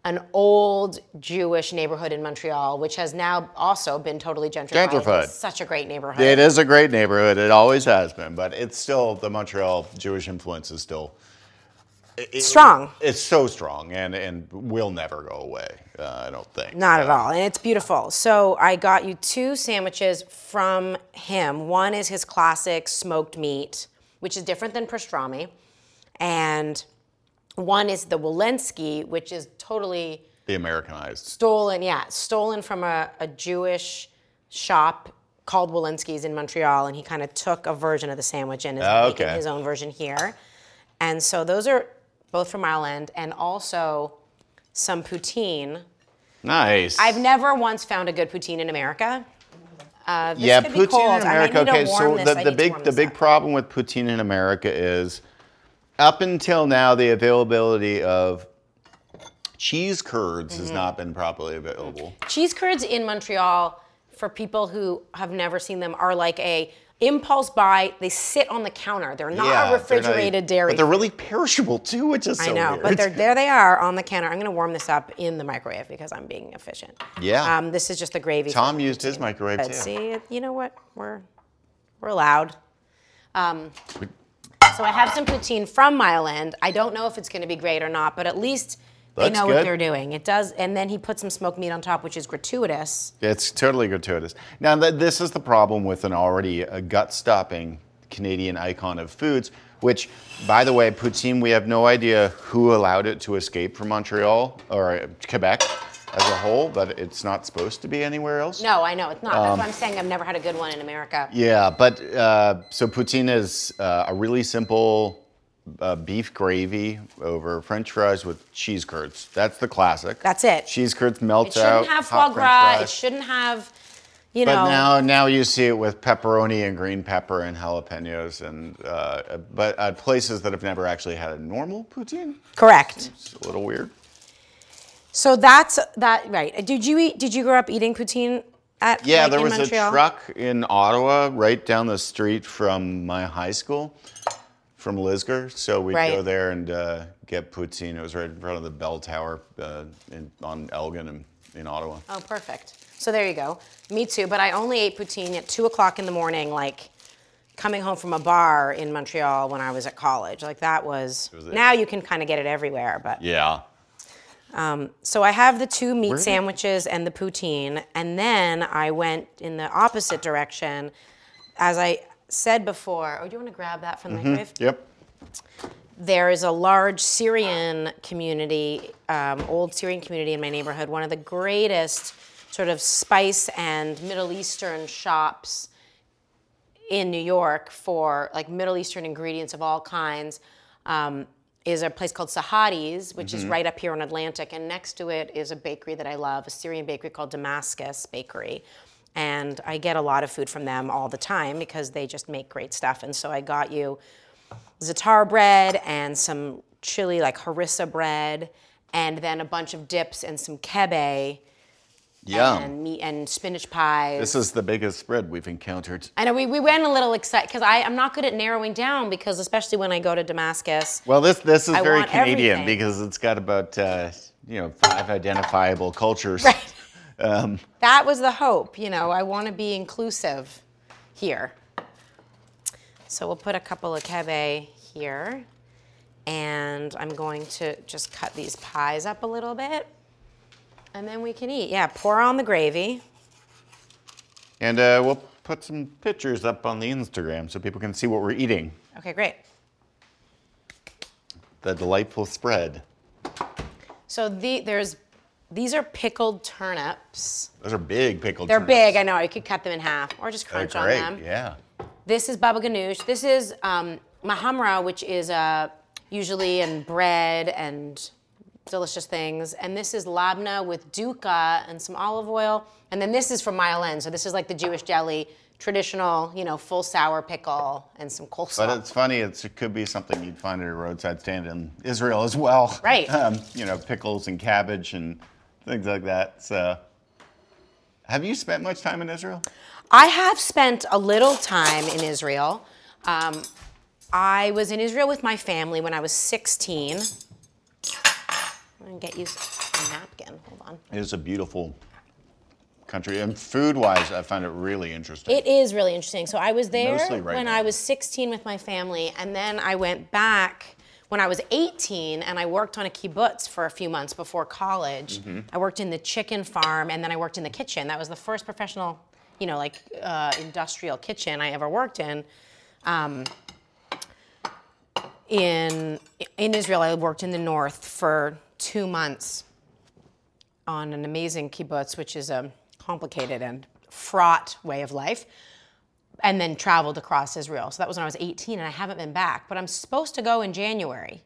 an old Jewish neighborhood in Montreal, which has now also been totally gentrified. Gentrified. It's such a great neighborhood. It is a great neighborhood. It always has been, but it's still the Montreal Jewish influence is still it- Strong. It's so strong, and and will never go away. Uh, I don't think. Not at all. And it's beautiful. So I got you two sandwiches from him. One is his classic smoked meat, which is different than pastrami. And one is the Wilensky, which is totally The Americanized. stolen, yeah, stolen from a, a Jewish shop called Wilensky's in Montreal. And he kind of took a version of the sandwich and is Ah, making okay. his own version here. And so those are both from End and also some poutine. Nice. I've never once found a good poutine in America. Uh, this yeah, poutine in America. Okay, so the, the big the big up. problem with poutine in America is up until now the availability of cheese curds Mm-hmm. has not been properly available. cheese curds in Montreal, for people who have never seen them, are like a impulse buy. They sit on the counter. They're not a they're not- refrigerated dairy. But they're really perishable too, which is so I know, weird. but they're there. They are on the counter. I'm going to warm this up in the microwave because I'm being efficient. Yeah. Um, this is just the gravy. for Tom the used his microwave But too. see, you know what? We're we're allowed. Um, so I have some poutine from Mile End. I don't know if it's going to be great or not, but at least They That's know good. what they're doing. It does, and then he put some smoked meat on top, which is gratuitous. It's totally gratuitous. Now, th- this is the problem with an already uh, gut-stopping Canadian icon of foods, which, by the way, poutine, we have no idea who allowed it to escape from Montreal or uh, Quebec as a whole, but it's not supposed to be anywhere else. No, I know it's not. That's Um, why I'm saying I've never had a good one in America. Yeah, but uh, so poutine is uh, a really simple uh, beef gravy over French fries with cheese curds. That's the classic. That's it. Cheese curds melt out. It shouldn't out. have hot foie French gras. It fries. shouldn't have, you know. But now, now you see it with pepperoni and green pepper and jalapenos, and uh, but at places that have never actually had a normal poutine, correct. it's a little weird. So that's that. Right. Did you eat? Did you grow up eating poutine at? Yeah, like, there in was Montreal? a truck in Ottawa right down the street from my high school, from Lisgar. So we'd Right. go there and uh, get poutine. It was right in front of the bell tower uh, in, on Elgin in, in Ottawa. Oh, perfect. So there you go. Me too. But I only ate poutine at two o'clock in the morning, like coming home from a bar in Montreal when I was at college. Like that was. was it. now you can kind of get it everywhere, but. Yeah. So I have the two meat Where- sandwiches and the poutine, and then I went in the opposite direction. As I said before, oh, do you want to grab that from the microwave? Yep. There is a large Syrian community, um, old Syrian community in my neighborhood, one of the greatest sort of spice and Middle Eastern shops in New York for like Middle Eastern ingredients of all kinds. Um, is a place called Sahadi's, which is mm-hmm. right up here on Atlantic, and next to it is a bakery that I love, a Syrian bakery called Damascus Bakery. And I get a lot of food from them all the time because they just make great stuff. And so I got you za'atar bread and some chili like harissa bread, and then a bunch of dips and some kebe Yum. and meat and spinach pies. This is the biggest spread we've encountered. I know we, we went a little excited because I'm not good at narrowing down because especially when I go to Damascus. Well, this this is I very want Canadian everything. because it's got about uh, you know five identifiable cultures. Right. Um, That was the hope, you know. I want to be inclusive here. So we'll put a couple of kebe here, and I'm going to just cut these pies up a little bit, and then we can eat. Yeah, pour on the gravy. and uh, we'll put some pictures up on the Instagram so people can see what we're eating. Okay, great. The delightful spread. So the there's these are pickled turnips. Those are big pickled. Turnips. They're turnips. big, I know. You could cut them in half or just They're crunch on great. them. Yeah. This is baba ganoush. This is um, muhammara, which is uh, usually in bread and delicious things. And this is labna with dukkha and some olive oil. And then this is from Mile End. So this is like the Jewish deli, traditional, you know, full sour pickle and some coleslaw. But it's funny. It's, it could be something you'd find at a roadside stand in Israel as well. Right. Um, you know, pickles and cabbage and things like that. So, have you spent much time in Israel? I have spent a little time in Israel. Um, I was in Israel with my family when I was 16. Gonna get you a napkin. Hold on. It is a beautiful country, and food-wise, I find it really interesting. It is really interesting. So I was there Mostly right when now. I was 16 with my family, and then I went back when I was 18, and I worked on a kibbutz for a few months before college. Mm-hmm. I worked in the chicken farm, and then I worked in the kitchen. That was the first professional, you know, like uh, industrial kitchen I ever worked in. Um, in in Israel, I worked in the north for two months on an amazing kibbutz, which is a complicated and fraught way of life, and then traveled across Israel. So that was when I was 18, and I haven't been back. But I'm supposed to go in January.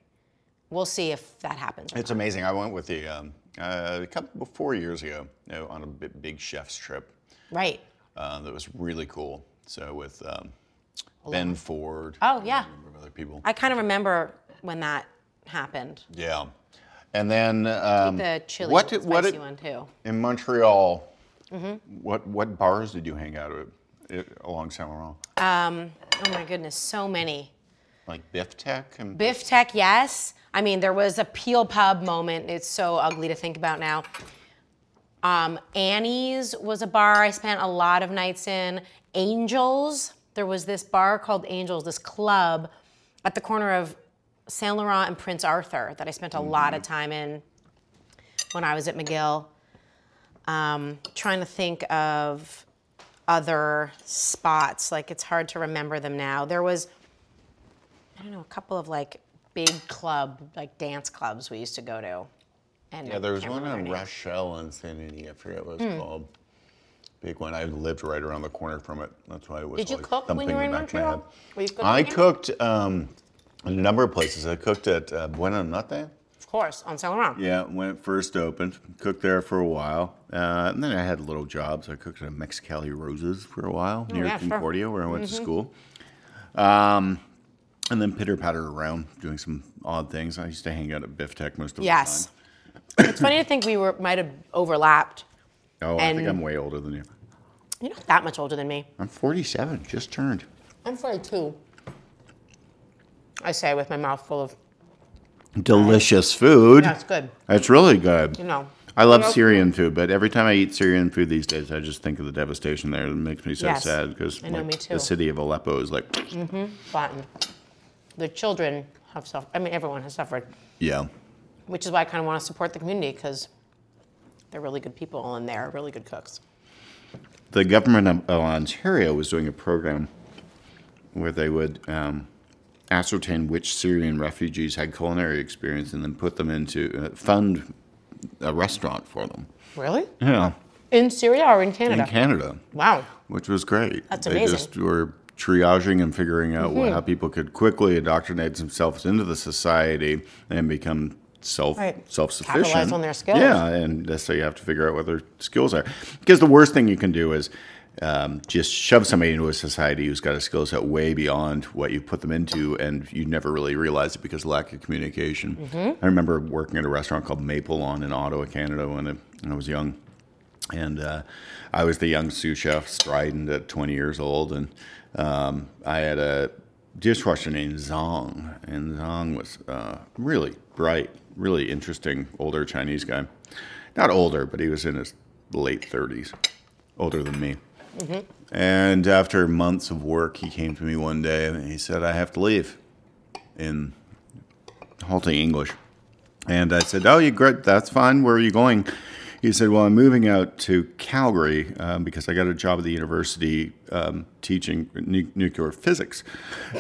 We'll see if that happens. It's amazing. I went with the um, uh, a couple four years ago you know, on a big chef's trip. Right. Uh, that was really cool. So with um, Ben Ford. Oh, yeah. a number of other people. I kind of remember when that happened. Yeah. And then um, The chili what spicy did- what did- one too. in Montreal, Mm-hmm. what what bars did you hang out at, it, along Saint Laurent? Oh my goodness, so many. like Bifteck and Bifteck, yes. I mean, there was a Peel Pub moment. It's so ugly to think about now. Um, Annie's was a bar I spent a lot of nights in. Angels, there was this bar called Angels, this club at the corner of Saint Laurent and Prince Arthur that I spent a lot of time in. when I was at McGill. Um, trying to think of other spots. Like it's hard to remember them now. There was, I don't know, a couple of like big club, like dance clubs we used to go to. And Yeah, I there was can't one remember on their names. Rochelle in Sanity. I forget what Hmm. it's called. Big one. I lived right around the corner from it. That's why it was Did you like cook when thumping you were in back of my Montreal? head. Were you cooking I cooked um, a number of places. I cooked at uh, Buona Notte. Of course, on Saint Laurent. Yeah, when it first opened, cooked there for a while, uh, and then I had little jobs. I cooked at Mexicali Rosa's for a while near Oh, yeah, sure. Mm-hmm. Concordia, where I went to school. Um, and then pitter patter around doing some odd things. I used to hang out at Bifteck most of Yes. the time. Yes. it's funny to think we were might have overlapped. Oh, I think I'm way older than you. You're not that much older than me. I'm 47, just turned. I'm 42. I say with my mouth full of. Delicious food. Yeah, it's good. It's really good. You know. I love Syrian food, but every time I eat Syrian food these days, I just think of the devastation there. It makes me so Yes. sad because I know, me too. the city of Aleppo is like, Flattened. The children have suffered. I mean, everyone has suffered, yeah. which is why I kind of want to support the community because they're really good people and they're really good cooks. The government of of Ontario was doing a program where they would um, ascertain which Syrian refugees had culinary experience and then put them into uh, fund a restaurant for them. Really? Yeah, In Syria or in Canada? in Canada. Wow. which was great. That's they amazing. just were triaging and figuring out Mm-hmm. how people could quickly indoctrinate themselves into the society and become self Right. self sufficient. Capitalize on their skills. Yeah, and that's so you have to figure out what their skills are. Because the worst thing you can do is um, just shove somebody into a society who's got a skill set way beyond what you put them into, and you never really realize it because of lack of communication. Mm-hmm. I remember working at a restaurant called Maple Lawn in Ottawa, Canada, when I, when I was young and uh, I was the young sous chef, strident at 20 years old, and um, I had a dishwasher named Zong, and Zong was uh, really bright, really interesting older Chinese guy. Not older, but he was in his late 30s, older than me. And after months of work, he came to me one day and he said, "I have to leave." In halting English. And I said, "Oh, you great? That's fine. Where are you going?" He said, "Well, I'm moving out to Calgary um, because I got a job at the university um, teaching nu- nuclear physics."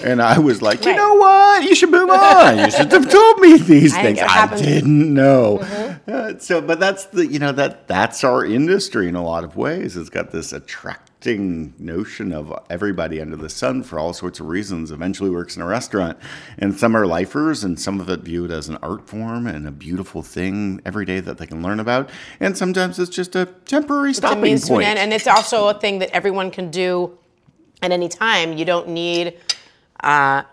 And I was like, "You Right. know what? You should move on. You should have told me these I things. I didn't know." Uh, so, but that's the you know that that's our industry in a lot of ways. It's got this notion of everybody under the sun for all sorts of reasons. Eventually, works in a restaurant, and some are lifers, and some of it viewed as an art form and a beautiful thing every day that they can learn about. And sometimes it's just a temporary It's stopping an point. end, and it's also a thing that everyone can do at any time. You don't need uh,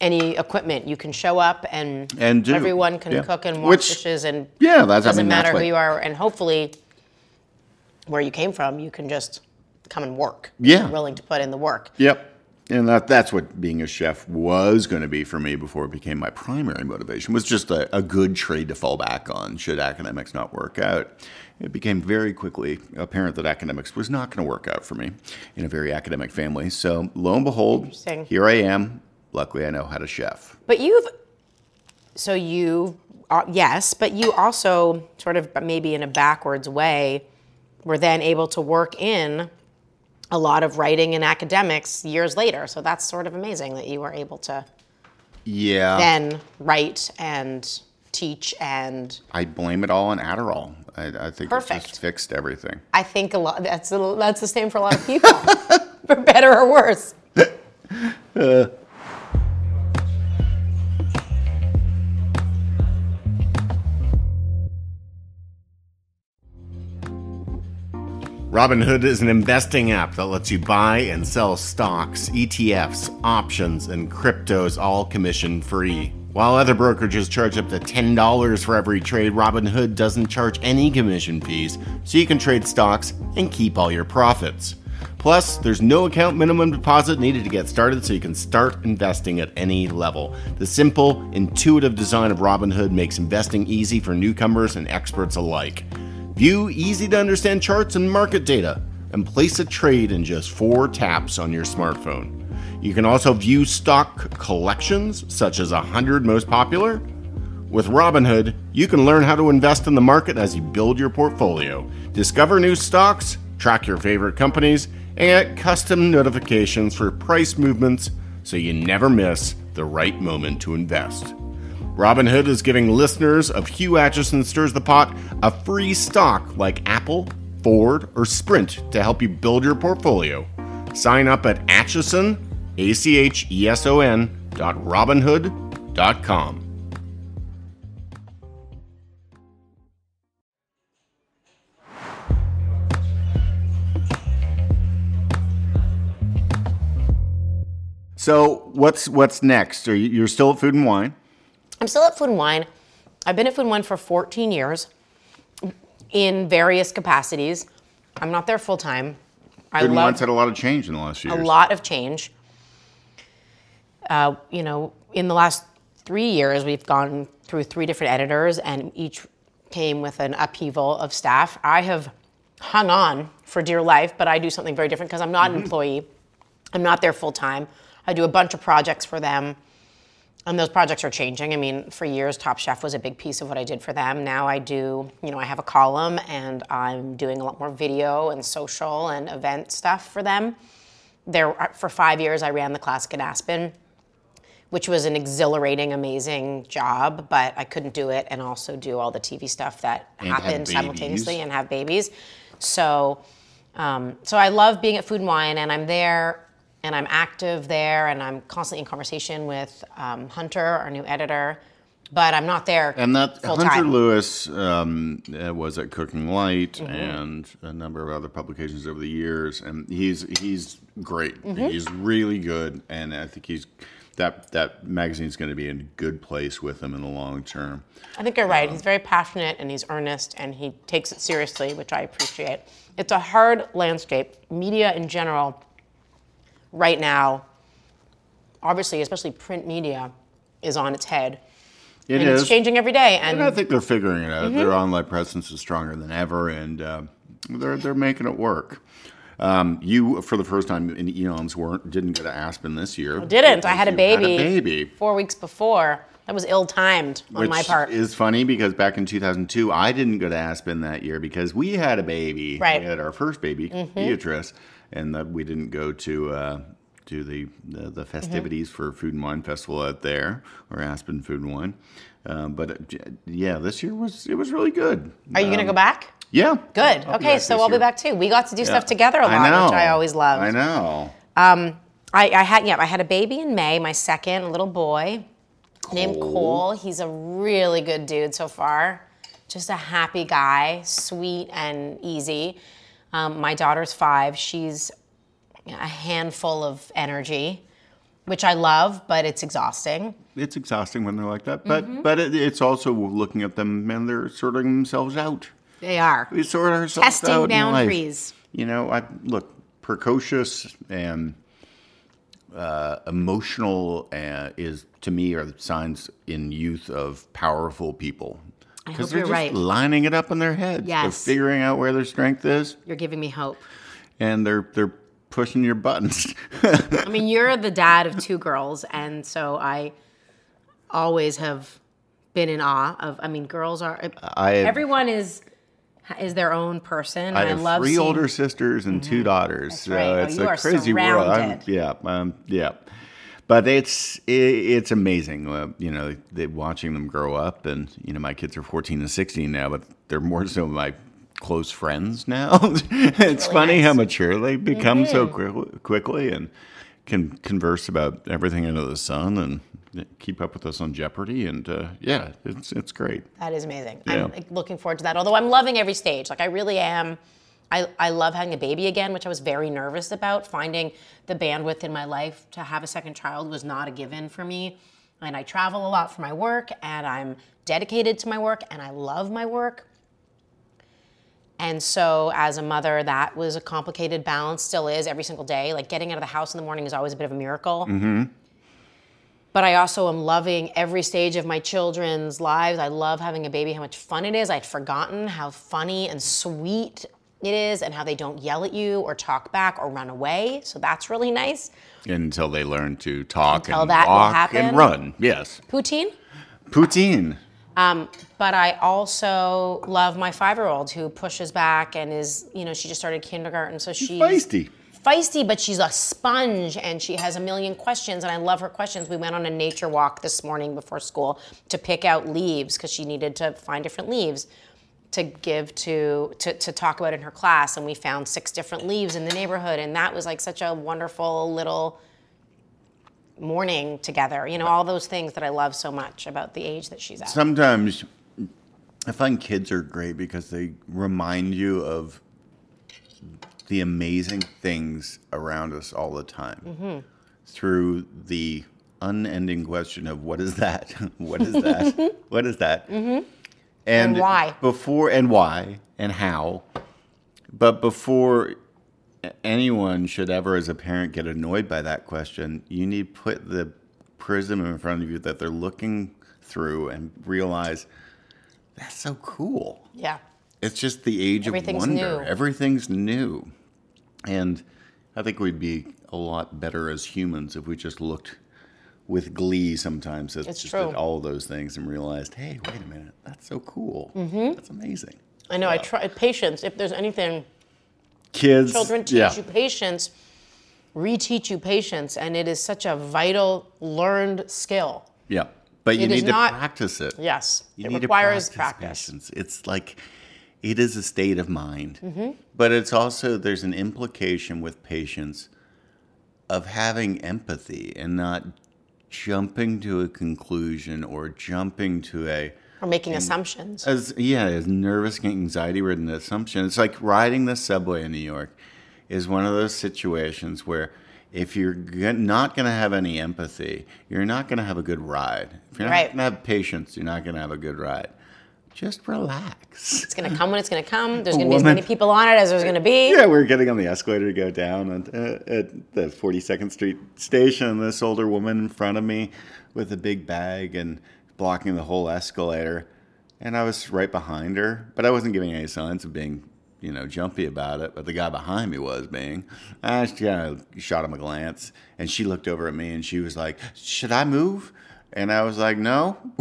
any equipment. You can show up, and, And do, everyone can yeah. cook and wash Which- dishes, and yeah, that's I doesn't mean, matter who you are, and hopefully where you came from, you can just come and work. Yeah. Willing to put in the work. Yep. And that, that's what being a chef was going to be for me before it became my primary motivation, was just a, a good trade to fall back on should academics not work out. It became very quickly apparent that academics was not going to work out for me in a very academic family. So lo and behold, here I am. Luckily, I know how to chef. But you've, so you, uh, yes, but you also sort of maybe in a backwards way were then able to work in a lot of writing and academics years later. So that's sort of amazing that you were able to Yeah. then write and teach and I blame it all on Adderall. I, I think it just fixed everything. I think a lot that's a, that's the same for a lot of people, for better or worse. Uh, Robinhood is an investing app that lets you buy and sell stocks, ETFs, options, and cryptos all commission free. While other brokerages charge up to $10 for every trade, Robinhood doesn't charge any commission fees, so you can trade stocks and keep all your profits. Plus, there's no account minimum deposit needed to get started, so you can start investing at any level. The simple, intuitive design of Robinhood makes investing easy for newcomers and experts alike. View easy to understand charts and market data, and place a trade in just four taps on your smartphone. You can also view stock collections, such as 100 most popular, With Robinhood, you can learn how to invest in the market as you build your portfolio, discover new stocks, track your favorite companies, and get custom notifications for price movements so you never miss the right moment to invest. Robinhood is giving listeners of Hugh Acheson Stirs the Pot a free stock like Apple, Ford, or Sprint to help you build your portfolio. Sign up at Acheson, A C H E S O N, dot Robinhood dot com. So what's what's next? Are you, you're still at Food and Wine? I'm still at Food and Wine. I've been at Food and Wine for 14 years in various capacities. I'm not there full time. I Food and love Wine's had a lot of change in the last few a years. lot of change. Uh, you know, in the last three years, we've gone through three different editors, and each came with an upheaval of staff. I have hung on for dear life, but I do something very different because I'm not an employee. I'm not there full time. I do a bunch of projects for them, and those projects are changing. I mean, for years, Top Chef was a big piece of what I did for them. Now I do, you know, I have a column, and I'm doing a lot more video and social and event stuff for them there for five years i ran the classic in aspen which was an exhilarating amazing job but i couldn't do it and also do all the tv stuff that And happened simultaneously and have babies so um, so i love being at food and wine and i'm there and i'm active there and i'm constantly in conversation with um, hunter our new editor but i'm not there And that full Hunter. Lewis um, uh, was at Cooking Light Mm-hmm. and a number of other publications over the years, and he's he's great. Mm-hmm. He's really good, and I think he's that that magazine's going to be in a good place with him in the long term. I think you're right. He's very passionate and he's earnest and he takes it seriously, which I appreciate. It's a hard landscape. Media in general, right now, obviously, especially print media, is on its head. It and is, it's changing every day. And and I think they're figuring it out. Mm-hmm. Their online presence is stronger than ever, and uh, they're they're making it work. Um, you, for the first time in eons, weren't didn't go to Aspen this year. didn't. I had a baby. baby. four weeks before, that was ill timed on Which my part. is funny because back in 2002, I didn't go to Aspen that year because we had a baby. Right. Mm-hmm. We had our first baby, Beatrice, and that we didn't go to uh, do the, the the festivities for Food and Wine Festival out there or Aspen Food and Wine. Um, but uh, yeah, this year was it was really good. Are you going to go back? Yeah. Good. I'll okay, so I'll be back too. We got to do stuff together a lot, I which I always loved. I know. I, I had yeah, I had a baby in May, my second, little boy named Cole. He's a really good dude so far. Just a happy guy, sweet and easy. Um, my daughter's five. She's a handful of energy, which I love, but it's exhausting. It's exhausting when they're like that, but Mm-hmm. but it, it's also looking at them and they're sorting themselves out. They are. We sort ourselves Testing out in life. boundaries. You know, I look precocious and uh, emotional uh, is to me are the signs in youth of powerful people because they're you're just right. lining it up in their heads. Yes. They're figuring out where their strength is, You're giving me hope. and they're they're pushing your buttons. I mean, you're the dad of two girls, and so I always have been in awe of. I mean, girls are. I have, everyone is is their own person. I I love three seeing- older sisters and two daughters. so right. Oh, it's you a crazy world. I'm- yeah, um, yeah. But it's i it's amazing, uh, you know, they, watching them grow up, and you know, my kids are 14 and 16 now, but they're more so my close friends now. it's funny nice. how mature they become so Mm-hmm. quick, quickly, and can converse about everything under the sun, and keep up with us on Jeopardy, and uh, yeah, it's it's great. That is amazing. Yeah. I'm like, looking forward to that. Although I'm loving every stage. Like I really am. I, I love having a baby again, which I was very nervous about. Finding the bandwidth in my life to have a second child was not a given for me. And I travel a lot for my work, and I'm dedicated to my work, and I love my work. And so, as a mother, that was a complicated balance, still is every single day. Like getting out of the house in the morning is always a bit of a miracle. Mm-hmm. But I also am loving every stage of my children's lives. I love having a baby, how much fun it is. I'd forgotten how funny and sweet it is, and how they don't yell at you or talk back or run away. So that's really nice. Until they learn to talk Until and that will walk happen. and run. Yes. Poutine? Poutine. Um, but I also love my five-year-old who pushes back and is, you know, she just started kindergarten, so she's Feisty. feisty, but she's a sponge and she has a million questions, and I love her questions. We went on a nature walk this morning before school to pick out leaves because she needed to find different leaves to give to, to to talk about in her class, and we found six different leaves in the neighborhood, and that was like such a wonderful little morning together. You know, all those things that I love so much about the age that she's at. Sometimes I find kids are great because they remind you of the amazing things around us all the time Mm-hmm. through the unending question of what is that? what is that? what is that? Mm-hmm. And why? Before and why and how. But before anyone should ever, as a parent, get annoyed by that question, you need to put the prism in front of you that they're looking through and realize that's so cool. yeah. It's just the age of wonder. new. Everything's new. And I think we'd be a lot better as humans if we just looked with glee sometimes at It's just true. all those things and realized, hey, wait a minute, that's so cool. That's amazing. I know. I try patience. If there's anything Kids, children teach yeah. you patience, reteach you patience, and it is such a vital learned skill. Yeah, but you It need to not- practice it. Yes, You it need requires to practice. practice, patience. It's like it is a state of mind, Mm-hmm. but it's also there's an implication with patience of having empathy and not jumping to a conclusion or jumping to a Or making assumptions. as yeah as nervous anxiety ridden assumption it's like riding the subway in new york is one of those situations where if you're not going to have any empathy you're not going to have a good ride if you're not Right. going to have patience you're not going to have a good ride just relax It's going to come when it's going to come. There's going to be as many people on it as there's going to be. yeah, we were getting on the escalator to go down and, uh, at the 42nd Street station, this older woman in front of me with a big bag and blocking the whole escalator. And I was right behind her, but I wasn't giving any signs of being, you know, jumpy about it. But the guy behind me was being. I just kind of shot him a glance, and she looked over at me and she was like, "Should I move?" And I was like, "No."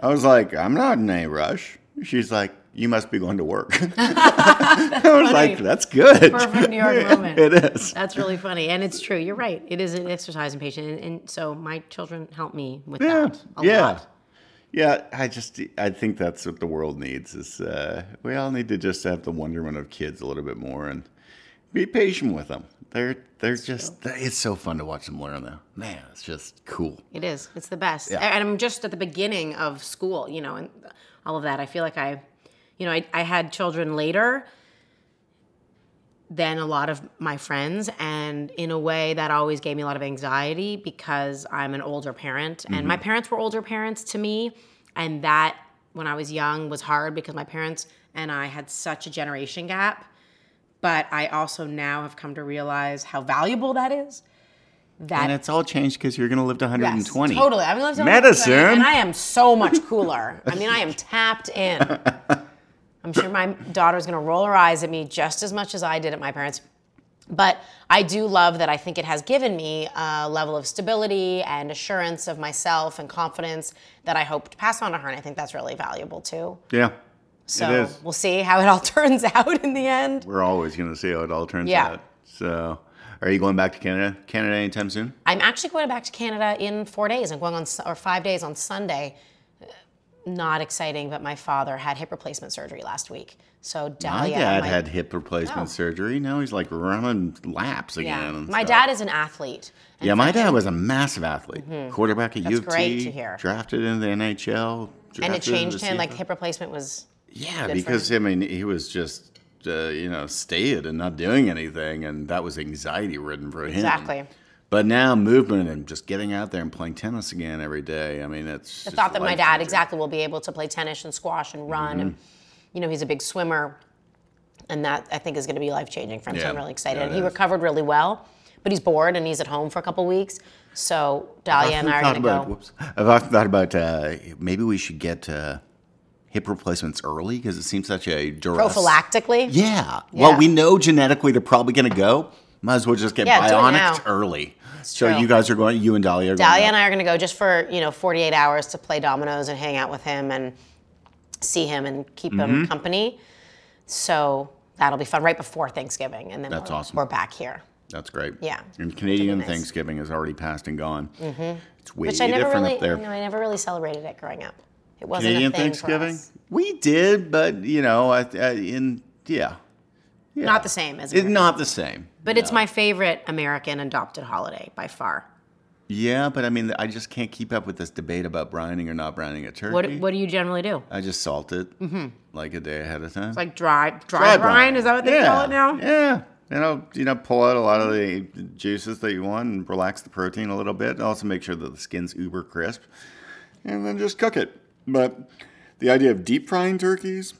I was like, "I'm not in any rush." She's like, "You must be going to work." I was like, "That's good." Perfect New York moment. it is. That's really funny, and it's true. You're right. It is an exercise in patience, and, and so my children help me with Yeah, that a yeah. lot. Yeah, I just I think that's what the world needs is uh, we all need to just have the wonderment of kids a little bit more and be patient with them. They're they're just it's so fun to watch them learn though. Man, it's just cool. It is. It's the best. Yeah. And I'm just at the beginning of school, you know, and all of that. I feel like I, you know, I, I had children later than a lot of my friends. And in a way, that always gave me a lot of anxiety because I'm an older parent. And my mm-hmm. parents were older parents to me. And that, when I was young, was hard because my parents and I had such a generation gap. But I also now have come to realize how valuable that is. That And it's all changed because you're gonna live to 120. Yes, totally. I'm gonna live to Medicine. and I am so much cooler. I mean, I am tapped in. I'm sure my daughter's gonna roll her eyes at me just as much as I did at my parents. But I do love that I think it has given me a level of stability and assurance of myself and confidence that I hope to pass on to her. And I think that's really valuable too. Yeah. So we'll see how it all turns out in the end. We're always gonna see how it all turns Yeah. out. So are you going back to Canada? Canada anytime soon? I'm actually going back to Canada in four days. I'm going on or five days on Sunday. Uh, Not exciting, but my father had hip replacement surgery last week. So My dad my- had hip replacement Oh. surgery. Now he's like running laps again. yeah. My stuff. dad is an athlete. Yeah, my dad was a massive athlete. Quarterback at U of great T, to hear. drafted into the NHL. and it changed him. Like hip replacement was Yeah, for because I mean, he was just uh, you know staid and not doing anything, and that was anxiety ridden for him. Exactly. But now movement and just getting out there and playing tennis again every day. I mean, it's the thought that my dad exactly will be able to play tennis and squash and run. And, Mm-hmm. you know, he's a big swimmer. And that I think is going to be life changing for him. So I'm really excited. Yeah, and he is. recovered really well, but he's bored and he's at home for a couple weeks. So Dahlia and I are going to go. Whoops. I've often thought about uh, maybe we should get uh, hip replacements early because it seems such a duress. Prophylactically? Yeah. Well, Yeah. we know genetically they're probably going to go. Might as well just get Yeah, do it bionic early. so true. you guys are going. You and Dahlia are Dahlia going. and I are going to go just for you know 48 hours to play dominoes and hang out with him and see him and keep Mm-hmm. him company. So that'll be fun right before Thanksgiving, and then That's we're, awesome. we're back here. That's great. Yeah. And Canadian nice. Thanksgiving is already passed and gone. Mm-hmm. It's way Which I never different really, up there. know, I never really celebrated it growing up. It wasn't Canadian Thanksgiving. We did, but you know, I, I, in yeah, yeah. Not the same as It's not the same. But it's my favorite American adopted holiday by far. Yeah, but I mean, I just can't keep up with this debate about brining or not brining a turkey. What What do you generally do? I just salt it mm-hmm. like a day ahead of time. It's like dry dry, Dry brine. Is that what they yeah. call it now? Yeah. You know, you know, pull out a lot of the juices that you want and relax the protein a little bit. Also, make sure that the skin's uber crisp, and then just cook it. But the idea of deep frying turkeys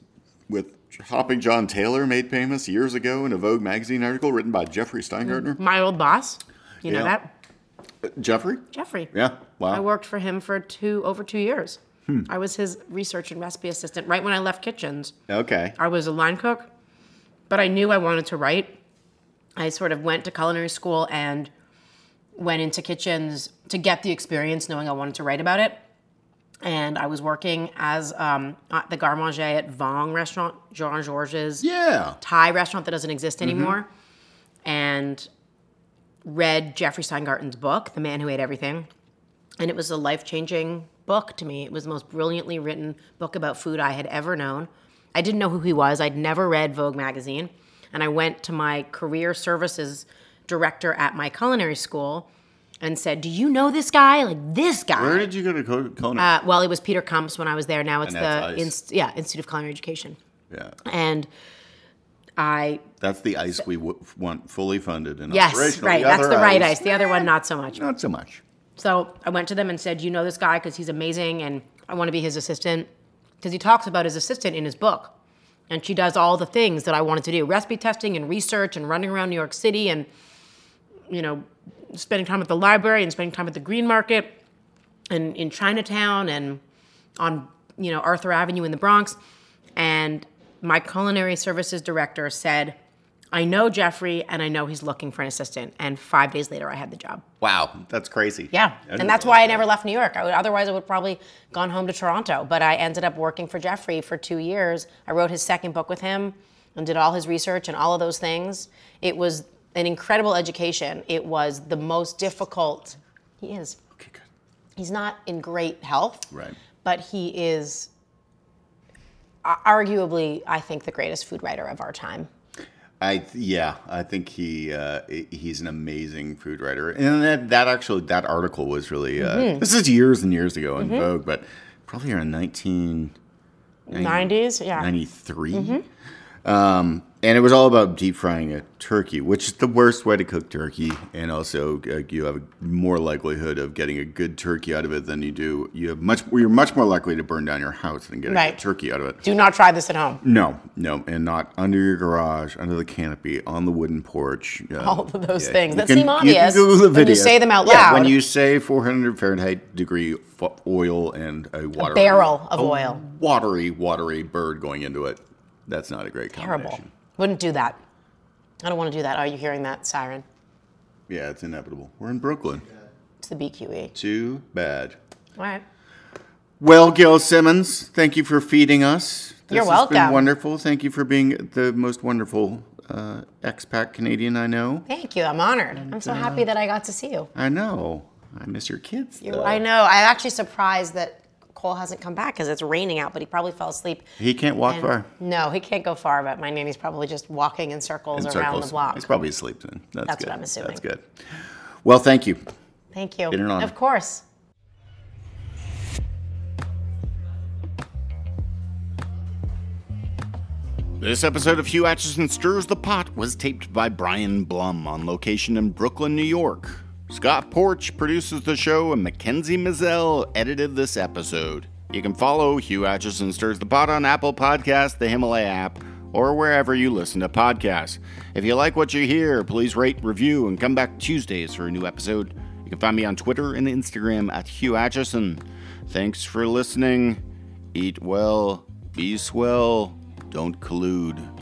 with Hopping John Taylor made famous years ago in a Vogue magazine article written by Jeffrey Steingarten. My old boss. You know Yeah. that Jeffrey? Jeffrey. Yeah. Wow. I worked for him for two over two years. Hmm. I was his research and recipe assistant right when I left kitchens. Okay. I was a line cook, but I knew I wanted to write. I sort of went to culinary school and went into kitchens to get the experience, knowing I wanted to write about it. And I was working as um, at the Garde Manger at Vong restaurant, Jean Georges Yeah. Thai restaurant that doesn't exist anymore, and read Jeffrey Steingarten's book, The Man Who Ate Everything. And it was a life changing book to me. It was the most brilliantly written book about food I had ever known. I didn't know who he was, I'd never read Vogue magazine. And I went to my career services director at my culinary school and said, Do you know this guy? Like this guy. Where did you go to Kona? uh, well, it was Peter Kumps when I was there. Now it's the. Inst- yeah, Institute of Culinary Education. yeah. And I That's the ice we w- want fully funded and Yes, operational. right. The That's the right ice. The other one, not so much. Not so much. So I went to them and said, "You know this guy because he's amazing, and I want to be his assistant." Because he talks about his assistant in his book, and she does all the things that I wanted to do: recipe testing and research, and running around New York City, and you know, spending time at the library and spending time at the Green Market, and in Chinatown, and on you know Arthur Avenue in the Bronx. And my culinary services director said, "I know Jeffrey, and I know he's looking for an assistant." And five days later, I had the job. Wow, that's crazy. Yeah, I and that's realize why I never left New York. I would, otherwise, I would probably gone home to Toronto. But I ended up working for Jeffrey for two years. I wrote his second book with him and did all his research and all of those things. It was an incredible education. It was the most difficult. He is. Okay, good. He's not in great health, Right. but he is arguably, I think, the greatest food writer of our time. I th- yeah, I think he uh, he's an amazing food writer, and that that actually that article was really uh, Mm-hmm. this is years and years ago in Vogue, but probably around nineteen 90s, yeah. ninety three. Um, and it was all about deep frying a turkey, which is the worst way to cook turkey, and also uh, you have a more likelihood of getting a good turkey out of it than you do. You have much you're much more likely to burn down your house than get a Right. good turkey out of it. Do not try this at home. No, no, and not under your garage, under the canopy, on the wooden porch. uh, All of those yeah. things You that can- seem you can obvious Google the when you say them out loud. Yeah, when you say 400 Fahrenheit degree f- oil and a watery barrel of a oil. watery, watery bird going into it, that's not a great Terrible. combination. Wouldn't do that. I don't want to do that. Are you hearing that siren? Yeah, it's inevitable. We're in Brooklyn. It's the BQE. Too bad. All right. Well, Gail Simmons, thank you for feeding us. This You're Has been welcome. wonderful. Thank you for being the most wonderful uh, expat Canadian I know. Thank you. I'm honored. I'm so happy that I got to see you. I know. I miss your kids. You- though. I know. I'm actually surprised that Cole hasn't come back because it's raining out, but he probably fell asleep. He can't walk And- far. No, he can't go far, but my nanny's probably just walking in circles in around circles. the block. He's probably asleep then. That's, That's good. what I'm assuming. That's good. Well, thank you. Thank you. Been an honor. Of course. This episode of Hugh Acheson Stirs the Pot was taped by Brian Blum on location in Brooklyn, New York. Scott Porch produces the show, and Mackenzie Mazel edited this episode. You can follow Hugh Acheson Stirs the Pot on Apple Podcasts, the Himalaya app, or wherever you listen to podcasts. If you like what you hear, please rate, review, and come back Tuesdays for a new episode. You can find me on Twitter and Instagram at Hugh Acheson. Thanks for listening. Eat well, be swell, don't collude.